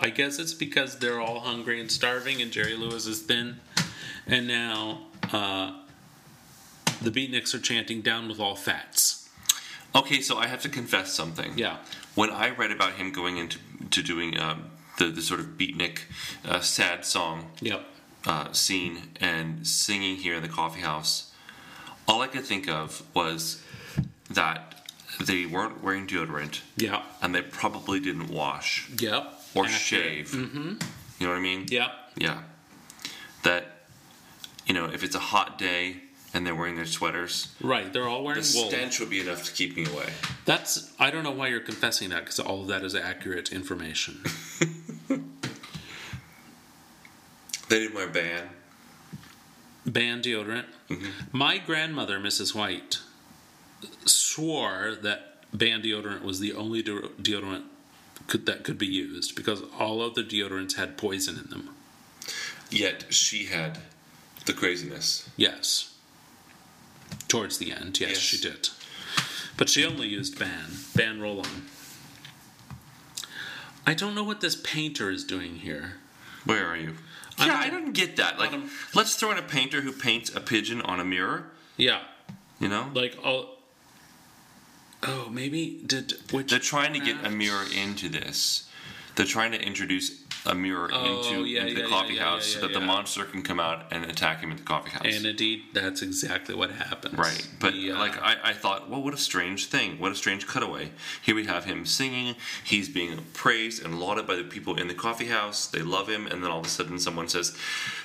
I guess it's because they're all hungry and starving, and Jerry Lewis is thin, and now uh, the beatniks are chanting "Down with all fats." Okay, so I have to confess something. Yeah. When I read about him going into to doing um, the the sort of beatnik uh, sad song Yep. uh, scene and singing here in the coffee house, all I could think of was that they weren't wearing deodorant Yep. and they probably didn't wash Yep. or Accurate. shave. Mm-hmm. You know what I mean? Yep. Yeah. That you know, if it's a hot day and they're wearing their sweaters, Right. They're all wearing the wool. stench would be enough to keep me away. That's I don't know why you're confessing that because all of that is accurate information. [laughs] They didn't wear ban. Ban deodorant. Mm-hmm. My grandmother, Mrs. White, swore that ban deodorant was the only de- deodorant could, that could be used because all of the deodorants had poison in them. Yet she had the craziness. Yes. Towards the end, yes, Yes. she did. But she only used ban, ban roll on. I don't know what this painter is doing here. Where are you? I'm yeah, at I the don't get that. Like, bottom. let's throw in a painter who paints a pigeon on a mirror. Yeah, You know, like oh, oh maybe did which they're trying to get a mirror into this. They're trying to introduce a mirror Oh, into, yeah, into the yeah, coffee yeah, house so that the monster can come out and attack him at the coffee house. And indeed, that's exactly what happens. Right, but The, uh, like I, I thought, well, what a strange thing! What a strange cutaway. Here we have him singing. He's being praised and lauded by the people in the coffee house. They love him, and then all of a sudden, someone says,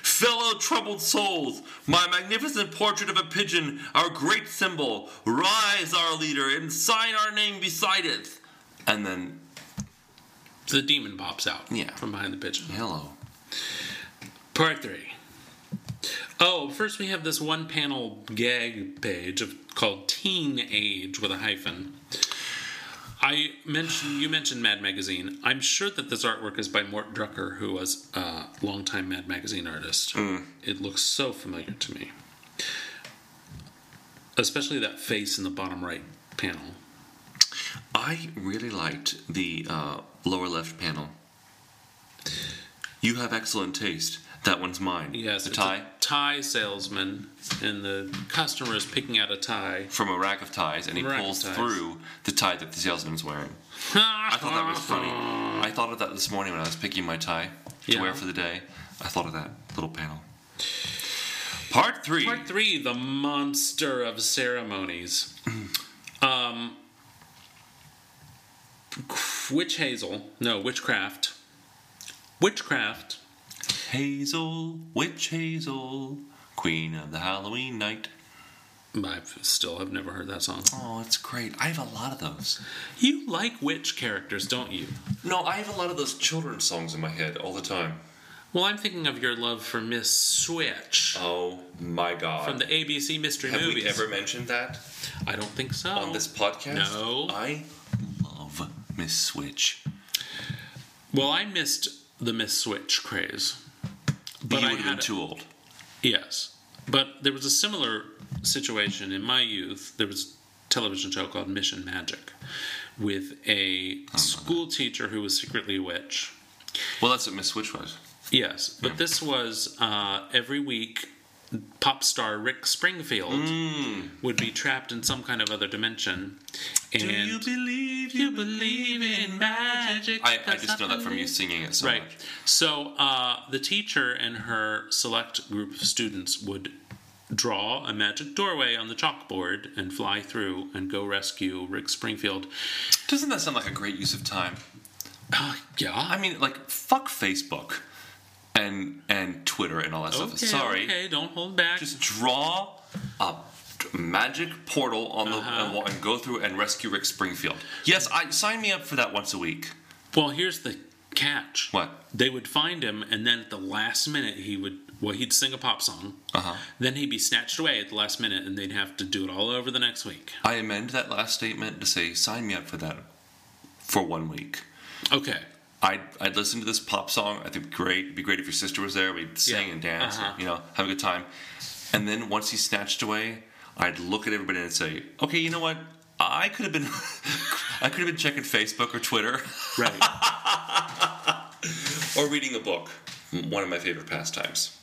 "Fellow troubled souls, my magnificent portrait of a pigeon, our great symbol, rise, our leader, and sign our name beside it." And then, the demon pops out Yeah. from behind the pigeon. hello. Part three. Oh, first we have this one panel gag page of, called Teen Age with a hyphen. I mentioned you mentioned Mad Magazine. I'm sure that this artwork is by Mort Drucker, who was a longtime Mad Magazine artist. Mm. It looks so familiar to me, especially that face in the bottom right panel. I really liked the uh, lower left panel. You have excellent taste. That one's mine. Yes, the tie tie salesman, and the customer is picking out a tie. from a rack of ties, and he Rack pulls through the tie that the salesman's wearing. I thought that was funny. [laughs] I thought of that this morning when I was picking my tie to Yeah. wear for the day. I thought of that little panel. Part three. Part three: The monster of ceremonies. [clears throat] um, witch hazel? No, witchcraft. Witchcraft. Hazel, witch Hazel, queen of the Halloween night. I still have never heard that song. Oh, it's great. I have a lot of those. You like witch characters, don't you? No, I have a lot of those children's songs in my head all the time. Well, I'm thinking of your love for Miss Switch Oh my god. from the ABC mystery have movies. we ever mentioned that I don't think so. on this podcast? No. I Miss Switch. Well, I missed the Miss Switch craze. But you I would have been too old. Yes. But there was a similar situation in my youth. There was a television show called Mission Magic with a school teacher who was secretly a witch. Well, that's what Miss Switch was. Yes, but this was uh, every week. Pop star Rick Springfield would be trapped in some kind of other dimension. And Do you believe you believe in magic? I, I just know that from you singing it so right. much. So uh, the teacher and her select group of students would draw a magic doorway on the chalkboard and fly through and go rescue Rick Springfield. Doesn't that sound like a great use of time? Uh, yeah. I mean, like, fuck Facebook and and Twitter and all that okay, stuff. Sorry. Okay, don't hold back. Just draw a magic portal on the Uh-huh. and, and go through and rescue Rick Springfield. Yes, I sign me up for that once a week. well, here's the catch. What? They would find him, and then at the last minute, he would. Well, he'd sing a pop song. Uh-huh. Then he'd be snatched away at the last minute, and they'd have to do it all over the next week. I amend that last statement to say sign me up for that for one week. Okay. I'd, I'd listen to this pop song. I think it'd be great. It'd be great if your sister was there. We'd sing Yeah. and dance, Uh-huh. and, you know, have a good time. And then once he's snatched away, I'd look at everybody and say, "Okay, you know what? I could have been, [laughs] I could have been checking Facebook or Twitter Right. [laughs] or reading a book. One of my favorite pastimes.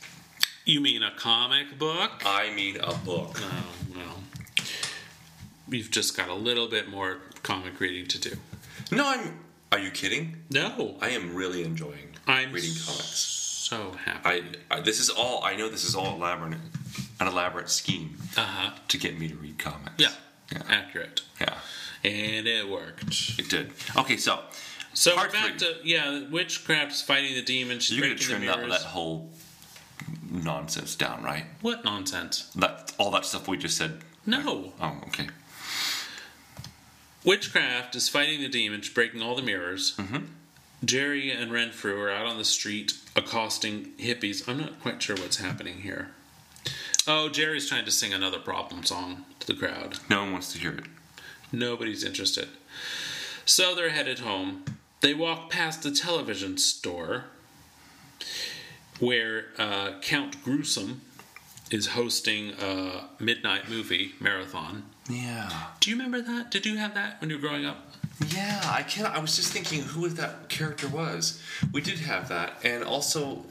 you mean a comic book? I mean a book. Oh, well. You've just got a little bit more comic reading to do. No, I'm. Are you kidding? No. I am really enjoying I'm reading comics. so happy. I, I this is all. I know this is all elaborate, an elaborate scheme Uh huh. to get me to read comics. Yeah. Yeah. Accurate. Yeah. And it worked. It did. Okay, so So we're back three. to yeah, witchcraft's fighting the demons. She's you're gonna trim that, that whole nonsense down, right? What nonsense? That all that stuff we just said. No. Oh, okay. Witchcraft is fighting the demons, breaking all the mirrors. Mm-hmm. Jerry and Renfrew are out on the street accosting hippies. I'm not quite sure what's happening here. Oh, Jerry's trying to sing another problem song to the crowd. No one wants to hear it. Nobody's interested. So they're headed home. They walk past the television store where uh, Count Gruesome is hosting a midnight movie marathon. Yeah. Do you remember that? Did you have that when you were growing up? Yeah, I can I was just thinking who that character was. We did have that, and also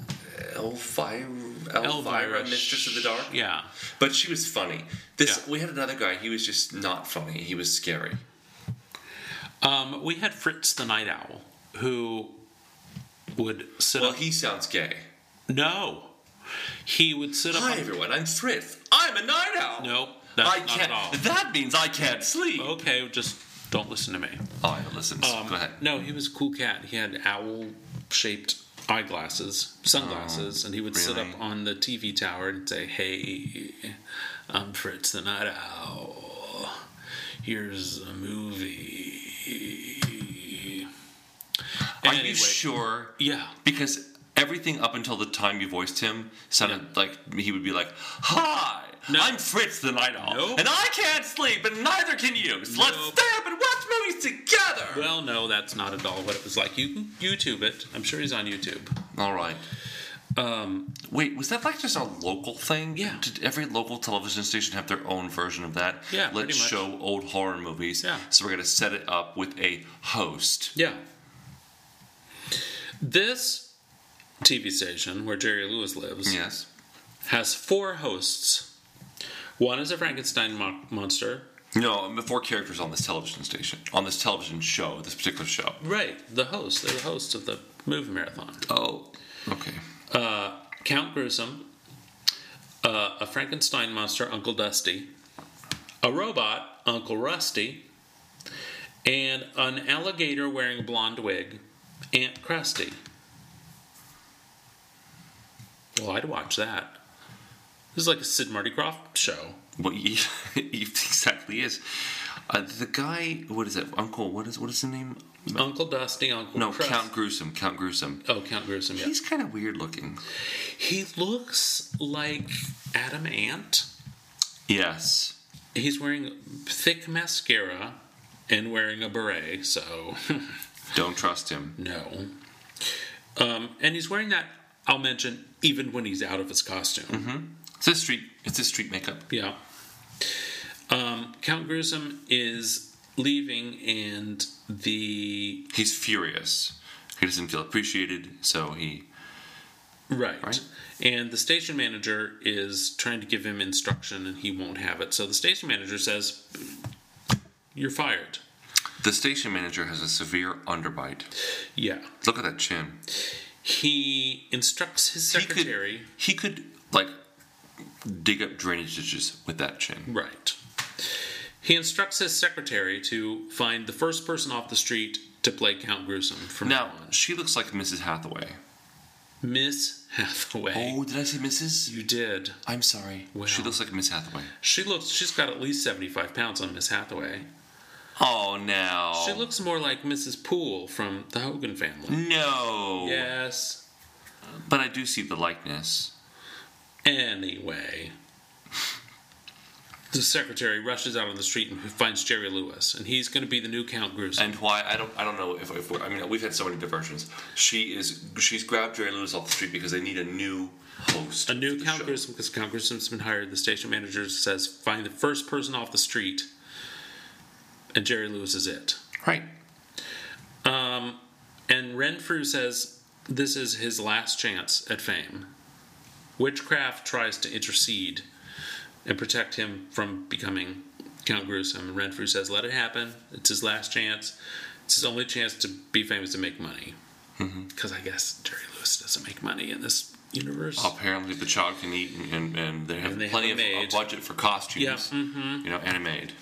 Elvira, Elvira, Elvira. Mistress of the Dark. Yeah. But she was funny. This Yeah. we had another guy. He was just not funny. He was scary. Um, we had Fritz the Night Owl, who would sit Well, up. he sounds gay. no, he would sit up. Hi everyone, I'm Fritz. I'm a night owl. No, that's I can't. That means I can't sleep. Okay, just don't listen to me. Oh, I listen. Um, Go ahead. No, he was a cool cat. He had owl shaped eyeglasses, sunglasses, and he would sit Oh, up on the TV tower and say, Hey, I'm Fritz the Night Owl. Here's a movie. Are Anyway, you sure? Yeah. Because everything up until the time you voiced him sounded like he would be like, "Hi, No. I'm Fritz the Night Owl, Nope. and I can't sleep, and neither can you. So let's stay up and watch movies together." Well, no, that's not at all what it was like. You can YouTube it. I'm sure he's on YouTube. All right. Um, Wait, was that like just a local thing? Yeah. Did every local television station have their own version of that? Yeah, Let's show old horror movies. Yeah. So we're gonna set it up with a host. Yeah. This TV station where Jerry Lewis lives Yes. has four hosts. One is a Frankenstein mo- monster. No, four characters on this television station, on this television show, this particular show. Right, the host. They're the hosts of the movie marathon. Oh, okay. Uh, Count Gruesome, uh, a Frankenstein monster, Uncle Dusty, a robot, Uncle Rusty, and an alligator wearing a blonde wig, Aunt Krusty. Well, I'd watch that. This is like a Sid Marty Krofft show. What [laughs] he, exactly is. Uh, the guy, what is it? Uncle, what is what is the name? Uncle Dusty, Uncle No, Crust- Count Gruesome. Count Gruesome. Oh, Count Gruesome, yeah. He's kind of weird looking. He looks like Adam Ant. Yes. He's wearing thick mascara and wearing a beret, so [laughs] Don't trust him. no. Um, and he's wearing that, I'll mention, even when he's out of his costume. It's a street. It's a street makeup. Yeah. Um, Count Gruesome is leaving, and the. He's furious. He doesn't feel appreciated, so he. Right. Right. And the station manager is trying to give him instruction, and he won't have it. So the station manager says, You're fired. The station manager has a severe underbite. Yeah. Look at that chin. He instructs his secretary. He could. He could like dig up drainage ditches with that chin. Right. He instructs his secretary to find the first person off the street to play Count Gruesome from Now now on. she looks like Mrs. Hathaway. Miss Hathaway. Oh, did I say Mrs.? You did. I'm sorry. Well. She looks like Miss Hathaway. She looks. She's got at least seventy-five pounds on Miss Hathaway. Oh no. She looks more like Mrs. Poole from the Hogan family. No. Yes. But I do see the likeness. Anyway, the secretary rushes out on the street and finds Jerry Lewis, and he's going to be the new Count Gruesome. And why I don't I don't know if, if we're, I mean we've had so many diversions. She is she's grabbed Jerry Lewis off the street because they need a new host. a new Count show. Gruesome because Count Gruesome's been hired. The station manager says, "Find the first person off the street," and Jerry Lewis is it. Right. Um, and Renfrew says this is his last chance at fame. Witchcraft tries to intercede and protect him from becoming Count Gruesome. And Renfrew says, let it happen. It's his last chance. It's his only chance to be famous and make money. Because I guess Jerry Lewis doesn't make money in this universe. Apparently the child can eat and, and, they have And they plenty have of a budget for costumes. Yeah, mm-hmm. You know, and a maid.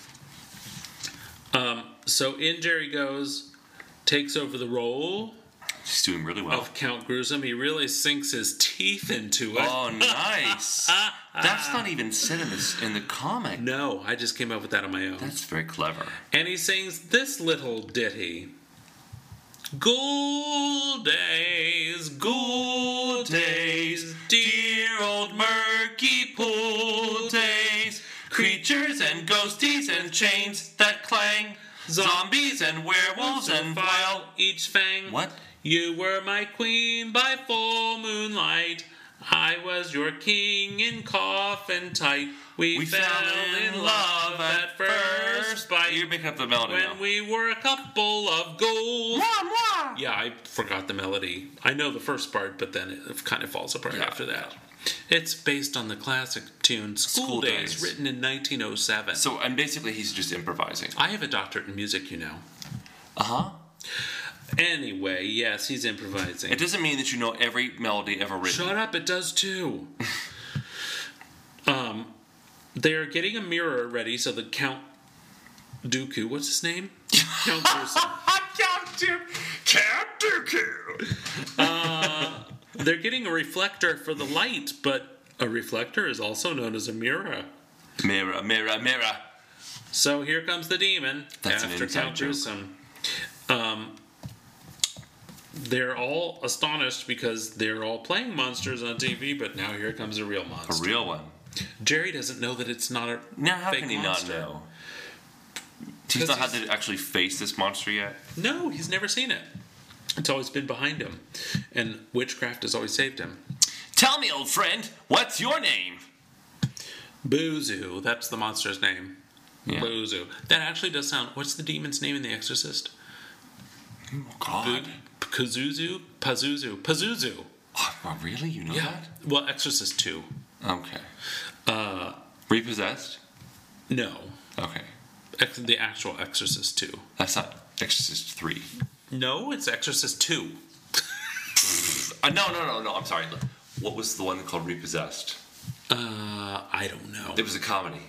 Um, so in Jerry goes, takes over the role She's doing really well. of Count Gruesome. He really sinks his teeth into it. Oh, nice. [laughs] Ah, ah, That's ah. not even said in this in the comic. No, I just came up with that on my own. That's very clever. and he sings this little ditty. Good days, good days, dear old murky pool days. Creatures and ghosties and chains that clang. Zombies and werewolves and vile. each fang. What? You were my queen by full moonlight. I was your king in coffin tight. We, We fell, in love at first bite. You're making up the melody when now. we were a couple of gold. Mwah, mwah. Yeah, I forgot the melody. I know the first part, but then it kind of falls apart Yeah, after that. It's based on the classic tune School, School Days, Days. written in 1907. So, and basically, he's just improvising. I have a doctorate in music, you know. Uh huh. Anyway, yes, he's improvising. It doesn't mean that you know every melody ever written. Shut up, it does too. um, they're getting a mirror ready so the Count Dooku, what's his name? Count [laughs] Dooku. Count Dooku. They're getting a reflector for the light, but a reflector is also known as a mirror. Mirror, mirror, mirror. So here comes the demon That's after Count. Um, they're all astonished because they're all playing monsters on TV, but now here comes a real monster. A real one. Jerry doesn't know that it's not a Now, how fake can he monster. not know? He's not had to actually face this monster yet. No, he's never seen it. It's always been behind him, and witchcraft has always saved him. Tell me, old friend, what's your name? Boozu, that's the monster's name. Yeah. Boozu. That actually does sound. What's the demon's name in The Exorcist? Oh, God. Kazuzu? Pazuzu. Pazuzu. Oh, really? You know Yeah. Well, Exorcist 2. Okay. Uh, Repossessed? no. Okay. Ex- the actual Exorcist 2. That's not Exorcist 3. No, it's Exorcist 2. [laughs] Uh, no, no, no, no. I'm sorry. What was the one called Repossessed? Uh, I don't know. It was a comedy.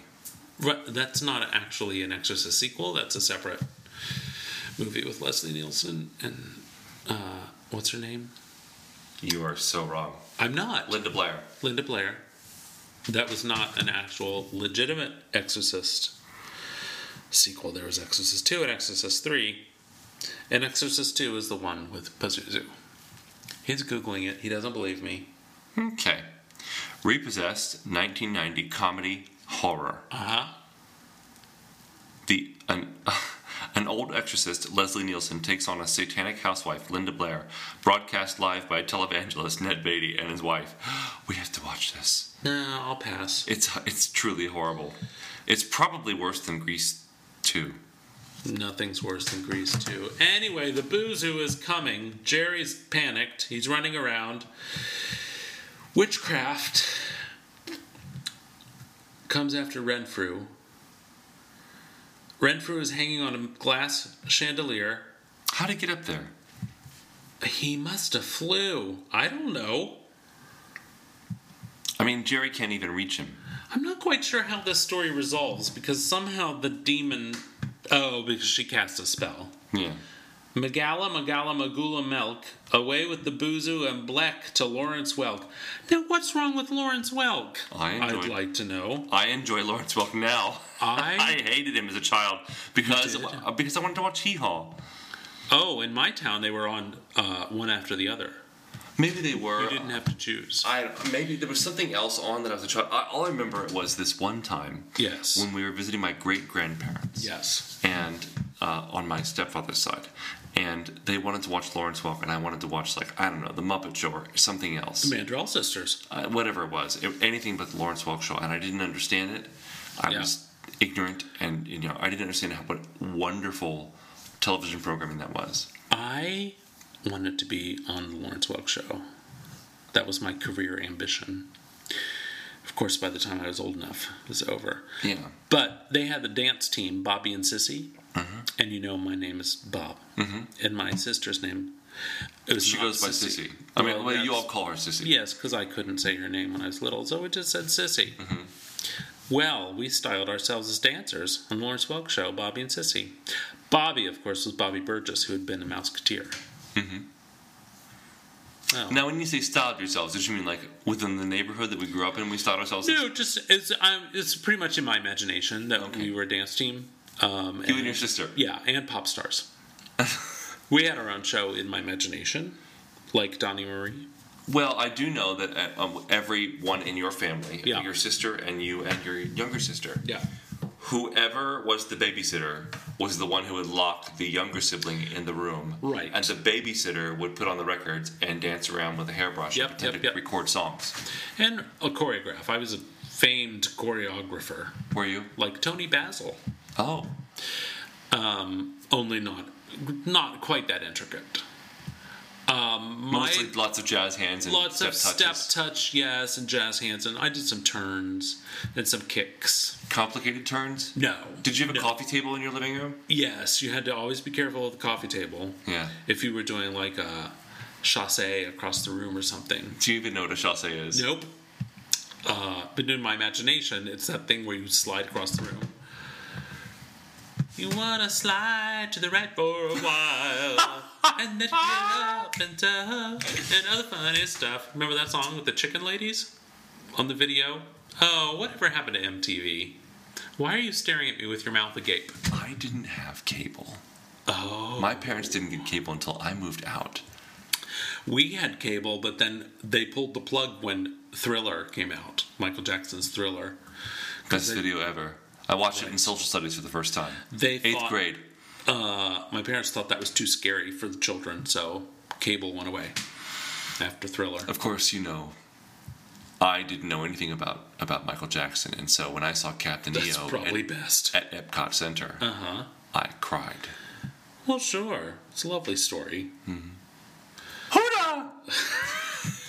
Right, that's not actually an Exorcist sequel. That's a separate movie with Leslie Nielsen and uh, what's her name? You are so wrong. I'm not Linda Blair. Linda Blair. That was not an actual legitimate Exorcist sequel. There was Exorcist 2 and Exorcist 3. And Exorcist 2 is the one with Pazuzu. He's Googling it. He doesn't believe me. Okay. Repossessed, 1990 comedy horror. Uh huh. The an, [laughs] an old exorcist, Leslie Nielsen, takes on a satanic housewife, Linda Blair, broadcast live by televangelist Ned Beatty and his wife. [gasps] We have to watch this. No, I'll pass. It's it's truly horrible. It's probably worse than Grease 2. Nothing's worse than Grease 2. Anyway, the Boozoo is coming. Jerry's panicked. He's running around. Witchcraft comes after Renfrew. Renfrew is hanging on a glass chandelier. How'd he get up there? He must have flew. I don't know. I mean, Jerry can't even reach him. I'm not quite sure how this story resolves because somehow the demon. Oh, because she cast a spell. Yeah. Megala, Megala, Magula, Melk, away with the Boozoo and Bleck to Lawrence Welk. Now, what's wrong with Lawrence Welk? I enjoyed- I'd like to know. I enjoy Lawrence Welk now. [laughs] I- I hated him as a child because because I wanted to watch Hee Haw. Oh, in my town, they were on uh, one after the other. Maybe they were. You didn't have to choose. I maybe there was something else on that I was a child. I, all I remember was this one time Yes. when we were visiting my great grandparents. Yes. And uh, on my stepfather's side, and they wanted to watch Lawrence Welk, and I wanted to watch like I don't know the Muppet Show or something else, The Mandrell sisters. uh, whatever it was, it, anything but the Lawrence Welk show, and I didn't understand it. I Yeah. was ignorant, and you know I didn't understand how what wonderful television programming that was. I wanted to be on the Lawrence Welk show. That was my career ambition. Of course, by the time I was old enough, it was over. Yeah. But they had the dance team, Bobby and Sissy, mm-hmm. and you know my name is Bob, mm-hmm. and my sister's name. It was She goes by Sissy. I mean, Well, you all call her Sissy. Yes, because I couldn't say her name when I was little, so it just said Sissy. Mm-hmm. Well, we styled ourselves as dancers on Lawrence Welk show, Bobby and Sissy. Bobby, of course, was Bobby Burgess, who had been a Mouseketeer. Oh. Now, when you say styled yourselves, did you mean like within the neighborhood that we grew up in? We styled ourselves. No, just it's I'm, it's pretty much in my imagination that Okay. we were a dance team. Um, you and your sister. Yeah, and pop stars. [laughs] we had our own show in my imagination, like Donny Marie. Well, I do know that uh, um, everyone in your family, Yeah. your sister and you and your younger sister, Yeah. Whoever was the babysitter was the one who would lock the younger sibling in the room. Right. And the babysitter would put on the records and dance around with a hairbrush Yep, and pretend yep, to record songs. And a choreograph. I was a famed choreographer, Were you? like Toni Basil. Oh. um, only not not quite that intricate. Um, my, Mostly lots of jazz hands and lots step of step touches. touch, yes, and jazz hands, and I did some turns and some kicks. Complicated turns. No. Did you have a no. coffee table in your living room? Yes, you had to always be careful of the coffee table. Yeah. If you were doing like a chasse across the room or something. Do you even know what a chasse is? Nope. Uh, but in my imagination, it's that thing where you slide across the room. You wanna slide to the right for a while, and then get up and down, and other funny stuff. Remember that song with the chicken ladies on the video? Oh, whatever happened to MTV? Why are you staring at me with your mouth agape? I didn't have cable. Oh, My parents didn't get cable until I moved out. we had cable, but then they pulled the plug when Thriller came out, Michael Jackson's Thriller. Best they- video ever. I watched it in social studies for the first time. They Eighth thought- grade. Uh, my parents thought that was too scary for the children, so cable went away after Thriller. Of course, you know, I didn't know anything about, about Michael Jackson, and so when I saw Captain That's EO probably at, best. at Epcot Center, Uh huh. I cried. Well, sure. It's a lovely story. Huda! [laughs]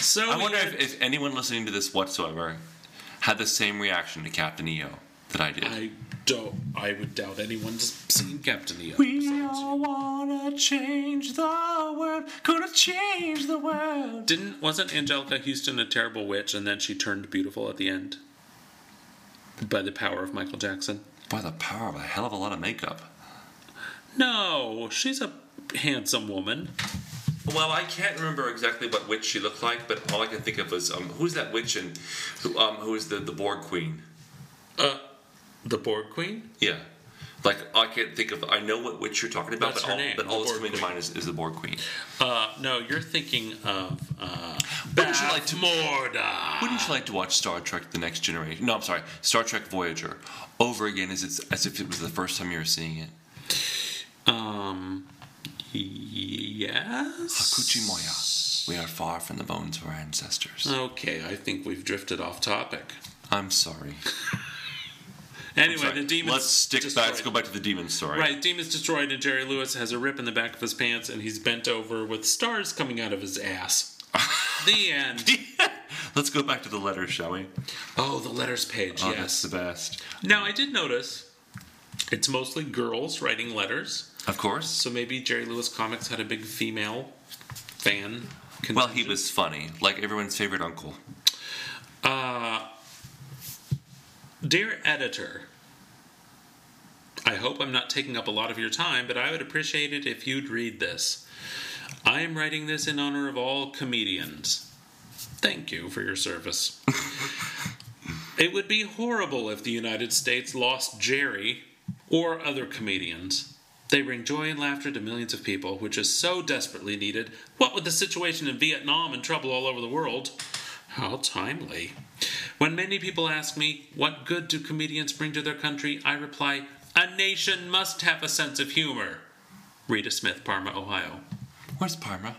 So I wonder had- if, if anyone listening to this whatsoever had the same reaction to Captain EO that I did. I don't. I would doubt anyone's seen Captain EO. We besides you. all wanna change the world, gonna change the world. Didn't wasn't Anjelica Huston a terrible witch, and then she turned beautiful at the end by the power of Michael Jackson? By the power of a hell of a lot of makeup. No, she's a handsome woman. Well, I can't remember exactly what witch she looked like, but all I can think of was um, who's that witch and who, um, who is the, the Borg Queen? Uh, the Borg Queen. Yeah. Like, I can't think of, I know what witch you're talking about, What's but her all, name? but all that's Borg coming to Queen. mind is, is the Borg Queen. Uh, no, you're thinking of uh, Wouldn't you like to- Morda. Wouldn't you like to watch Star Trek The Next Generation? No, I'm sorry, Star Trek Voyager over again as, it's, as if it was the first time you were seeing it? Um, yes. Akoochimoya. We are far from the bones of our ancestors. Okay, I think we've drifted off topic. I'm sorry. [laughs] Anyway, Sorry. the demons. Let's stick back. Let's go back to the demon story. Right, demons destroyed, and Jerry Lewis has a rip in the back of his pants, and he's bent over with stars coming out of his ass. [laughs] the end. Let's go back to the letters, shall we? Oh, the letters page. Oh, yes. that's the best. Now I did notice it's mostly girls writing letters, Of course. so maybe Jerry Lewis Comics had a big female fan. Well, he was funny, like everyone's favorite uncle. Uh, dear editor, I hope I'm not taking up a lot of your time, but I would appreciate it if you'd read this. I am writing this in honor of all comedians. Thank you for your service. [laughs] it would be horrible if the United States lost Jerry or other comedians. They bring joy and laughter to millions of people, which is so desperately needed. What with the situation in Vietnam and trouble all over the world? How timely. When many people ask me, what good do comedians bring to their country? I reply, a nation must have a sense of humor. Rita Smith, Parma, Ohio. Where's Parma?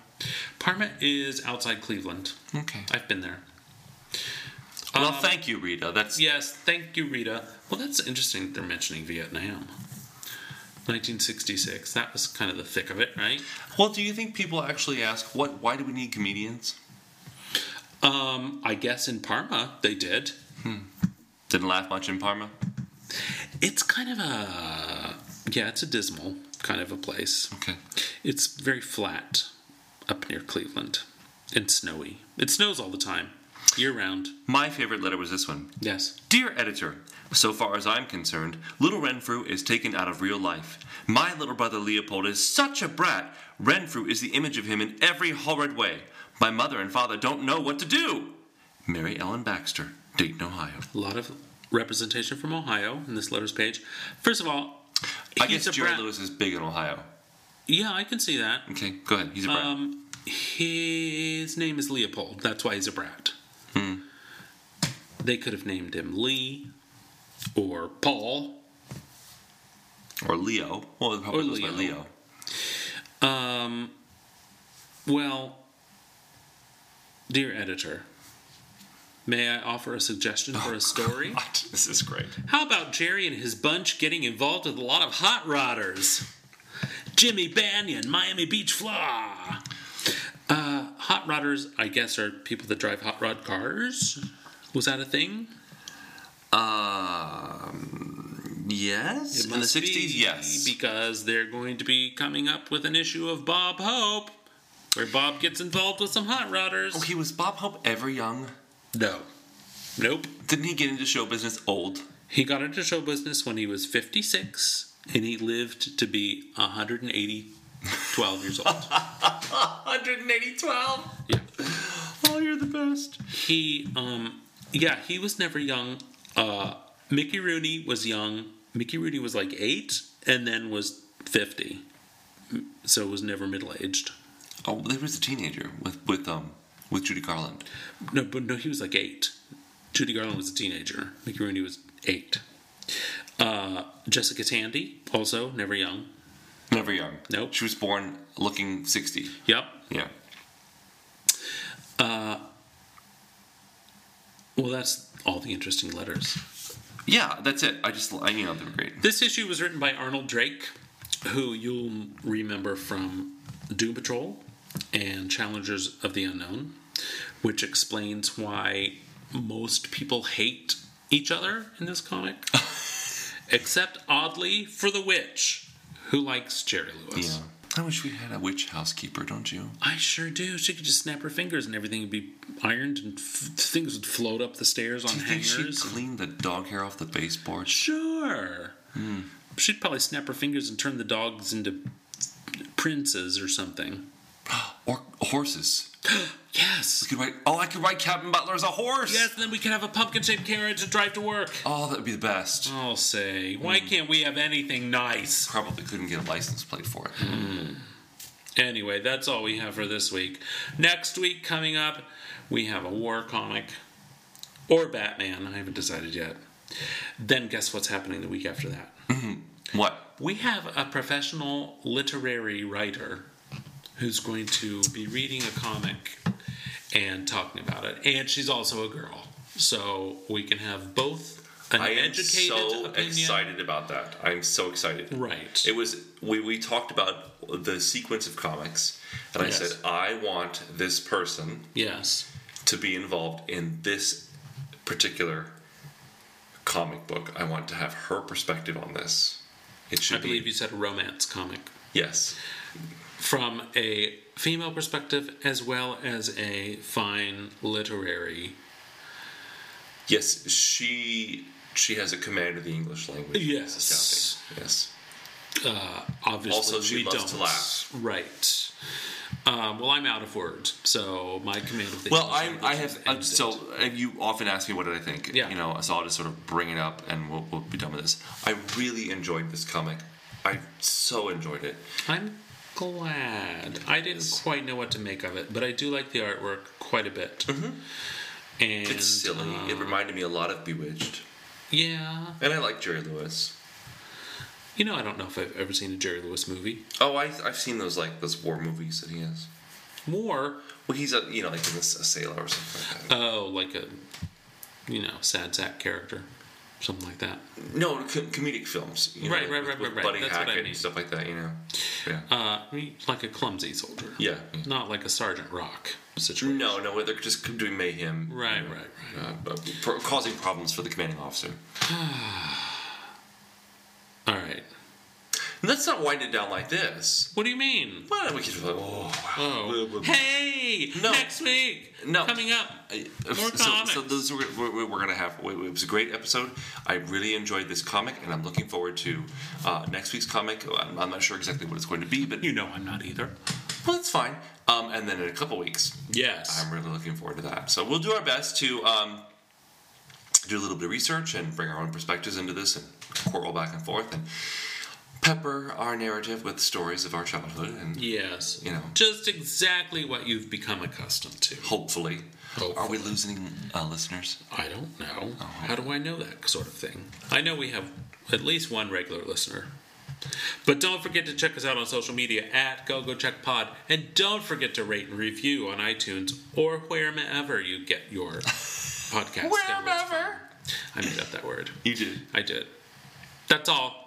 Parma is outside Cleveland. Okay. I've been there. Well, Um, thank you, Rita. That's Yes, thank you, Rita. Well, that's interesting that they're mentioning Vietnam. 1966. That was kind of the thick of it, right? well. Do you think people actually ask what? Why do we need comedians? Um, I guess in Parma they did. Didn't laugh much in Parma. It's kind of a yeah, it's a dismal kind of a place. Okay. It's very flat up near Cleveland and snowy. It snows all the time, year round. My favorite letter was this one. Yes. Dear editor, so far as I'm concerned, little Renfrew is taken out of real life. My little brother Leopold is such a brat. Renfrew is the image of him in every horrid way. My mother and father don't know what to do. Mary Ellen Baxter, Dayton, Ohio. A lot of representation from Ohio in this letters page. First of all, I guess Jerry brat. Lewis is big in Ohio. Yeah, I can see that. Okay, go ahead. He's a brat. Um, his name is Leopold. That's why he's a brat. They could have named him Lee or Paul. or Leo. Well, it probably Or goes by Leo. Leo. Um, well, dear editor, may I offer a suggestion for a story? What? This is great. How about Jerry and his bunch getting involved with a lot of hot rodders? Jimmy Banyan, Miami Beach Flaw. Uh, hot rodders, I guess, are people that drive hot rod cars. Was that a thing? Um, yes. In the must be, 60s, yes. Because they're going to be coming up with an issue of Bob Hope, where Bob gets involved with some hot rodders. Okay, was Bob Hope ever young? No. Nope. Didn't he get into show business old? He got into show business when he was 56, and he lived to be 180, 12 years old. [laughs] 180 12. Yeah. Oh, you're the best. He, um, yeah, he was never young. Uh, Mickey Rooney was young. Mickey Rooney was like eight, and then was 50. So was never middle aged. Oh, there was a teenager with with um with Judy Garland. No, but no, he was like eight. Judy Garland was a teenager. Mickey Rooney was eight. Uh, Jessica Tandy, also never young. Never young. Nope. She was born looking 60. Yep. Yeah. Well, that's all the interesting letters. Yeah, that's it. I just, I, know, were great. This issue was written by Arnold Drake, who you'll remember from Doom Patrol and Challengers of the Unknown, which explains why most people hate each other in this comic, [laughs] except oddly for the witch, who likes Jerry Lewis. Yeah. I wish we had a witch housekeeper, don't you? I sure do. She could just snap her fingers and everything would be ironed and f- things would float up the stairs on Do you think she'd hangers. clean the dog hair off the baseboard? Sure. Hmm. She'd probably snap her fingers and turn the dogs into princes or something. [gasps] Or horses? [gasps] Yes. We could write. Oh, I could write Captain Butler as a horse. Yes, and then we could have a pumpkin shaped carriage and drive to work. Oh, that would be the best. I'll say, why hmm. can't we have anything nice? Probably couldn't get a license plate for it. Hmm. Anyway, that's all we have for this week. Next week, coming up, we have a war comic or Batman. I haven't decided yet. Then, guess what's happening the week after that? Mm-hmm. What? We have a professional literary writer who's going to be reading a comic and talking about it. And she's also a girl. So we can have both an I am so opinion. excited about that. I'm so excited. Right. It was we we talked about the sequence of comics, and Yes. I said I want this person Yes. to be involved in this particular comic book. I want to have her perspective on this. It should I believe be you said a romance comic. yes. From a female perspective as well as a fine literary. Yes, she she has a command of the English language. Yes. Yes. Uh, obviously, Also, she we loves don't. to laugh. Right. Um, well, I'm out of words, so my command of the Well, English I, I have uh, so and you often ask me what did I think. Yeah. You know, so I'll just sort of bring it up and we'll, we'll be done with this. I really enjoyed this comic. I so enjoyed it. I'm glad. I didn't quite know what to make of it, but I do like the artwork quite a bit. Mm-hmm. And It's silly. uh, it reminded me a lot of Bewitched, yeah, and I like Jerry Lewis. you know, I don't know if I've ever seen a Jerry Lewis movie. Oh, I, I've seen those like those war movies that he has. War, Well, he's a you know like in a sailor or something like that. oh, like a you know sad sack character, something like that. no, co- comedic films. You know, Right, right, with- right, with right, right. Buddy That's what I Hackett mean. and stuff like that. You know. Yeah. Uh, like a clumsy soldier. yeah. Not like a Sergeant Rock situation. No, no, they're just doing mayhem. Right, you know, right, Uh, but pro- causing problems for the commanding officer. [sighs] All right. Let's not wind it down like this. What do you mean? Well, we could just be like, oh, Oh. Hey! No. Next week! No. Coming up. Uh, More so, comics. so those we're, we're going to have. It was a great episode. I really enjoyed this comic, and I'm looking forward to uh, next week's comic. I'm, I'm not sure exactly what it's going to be, but You know I'm not either. well, that's fine. Um, and then in a couple weeks, Yes. I'm really looking forward to that. So we'll do our best to um, do a little bit of research and bring our own perspectives into this and quarrel back and forth and pepper our narrative with stories of our childhood and yes. You know. Just exactly what you've become accustomed to. hopefully. Hopefully. Are we losing uh, listeners? I don't know. Oh. How do I know that sort of thing? I know we have at least one regular listener. But don't forget to check us out on social media at Go Go Check Pod, and don't forget to rate and review on iTunes or wherever you get your [laughs] podcast. Wherever. I made up that word. You did. I did. That's all.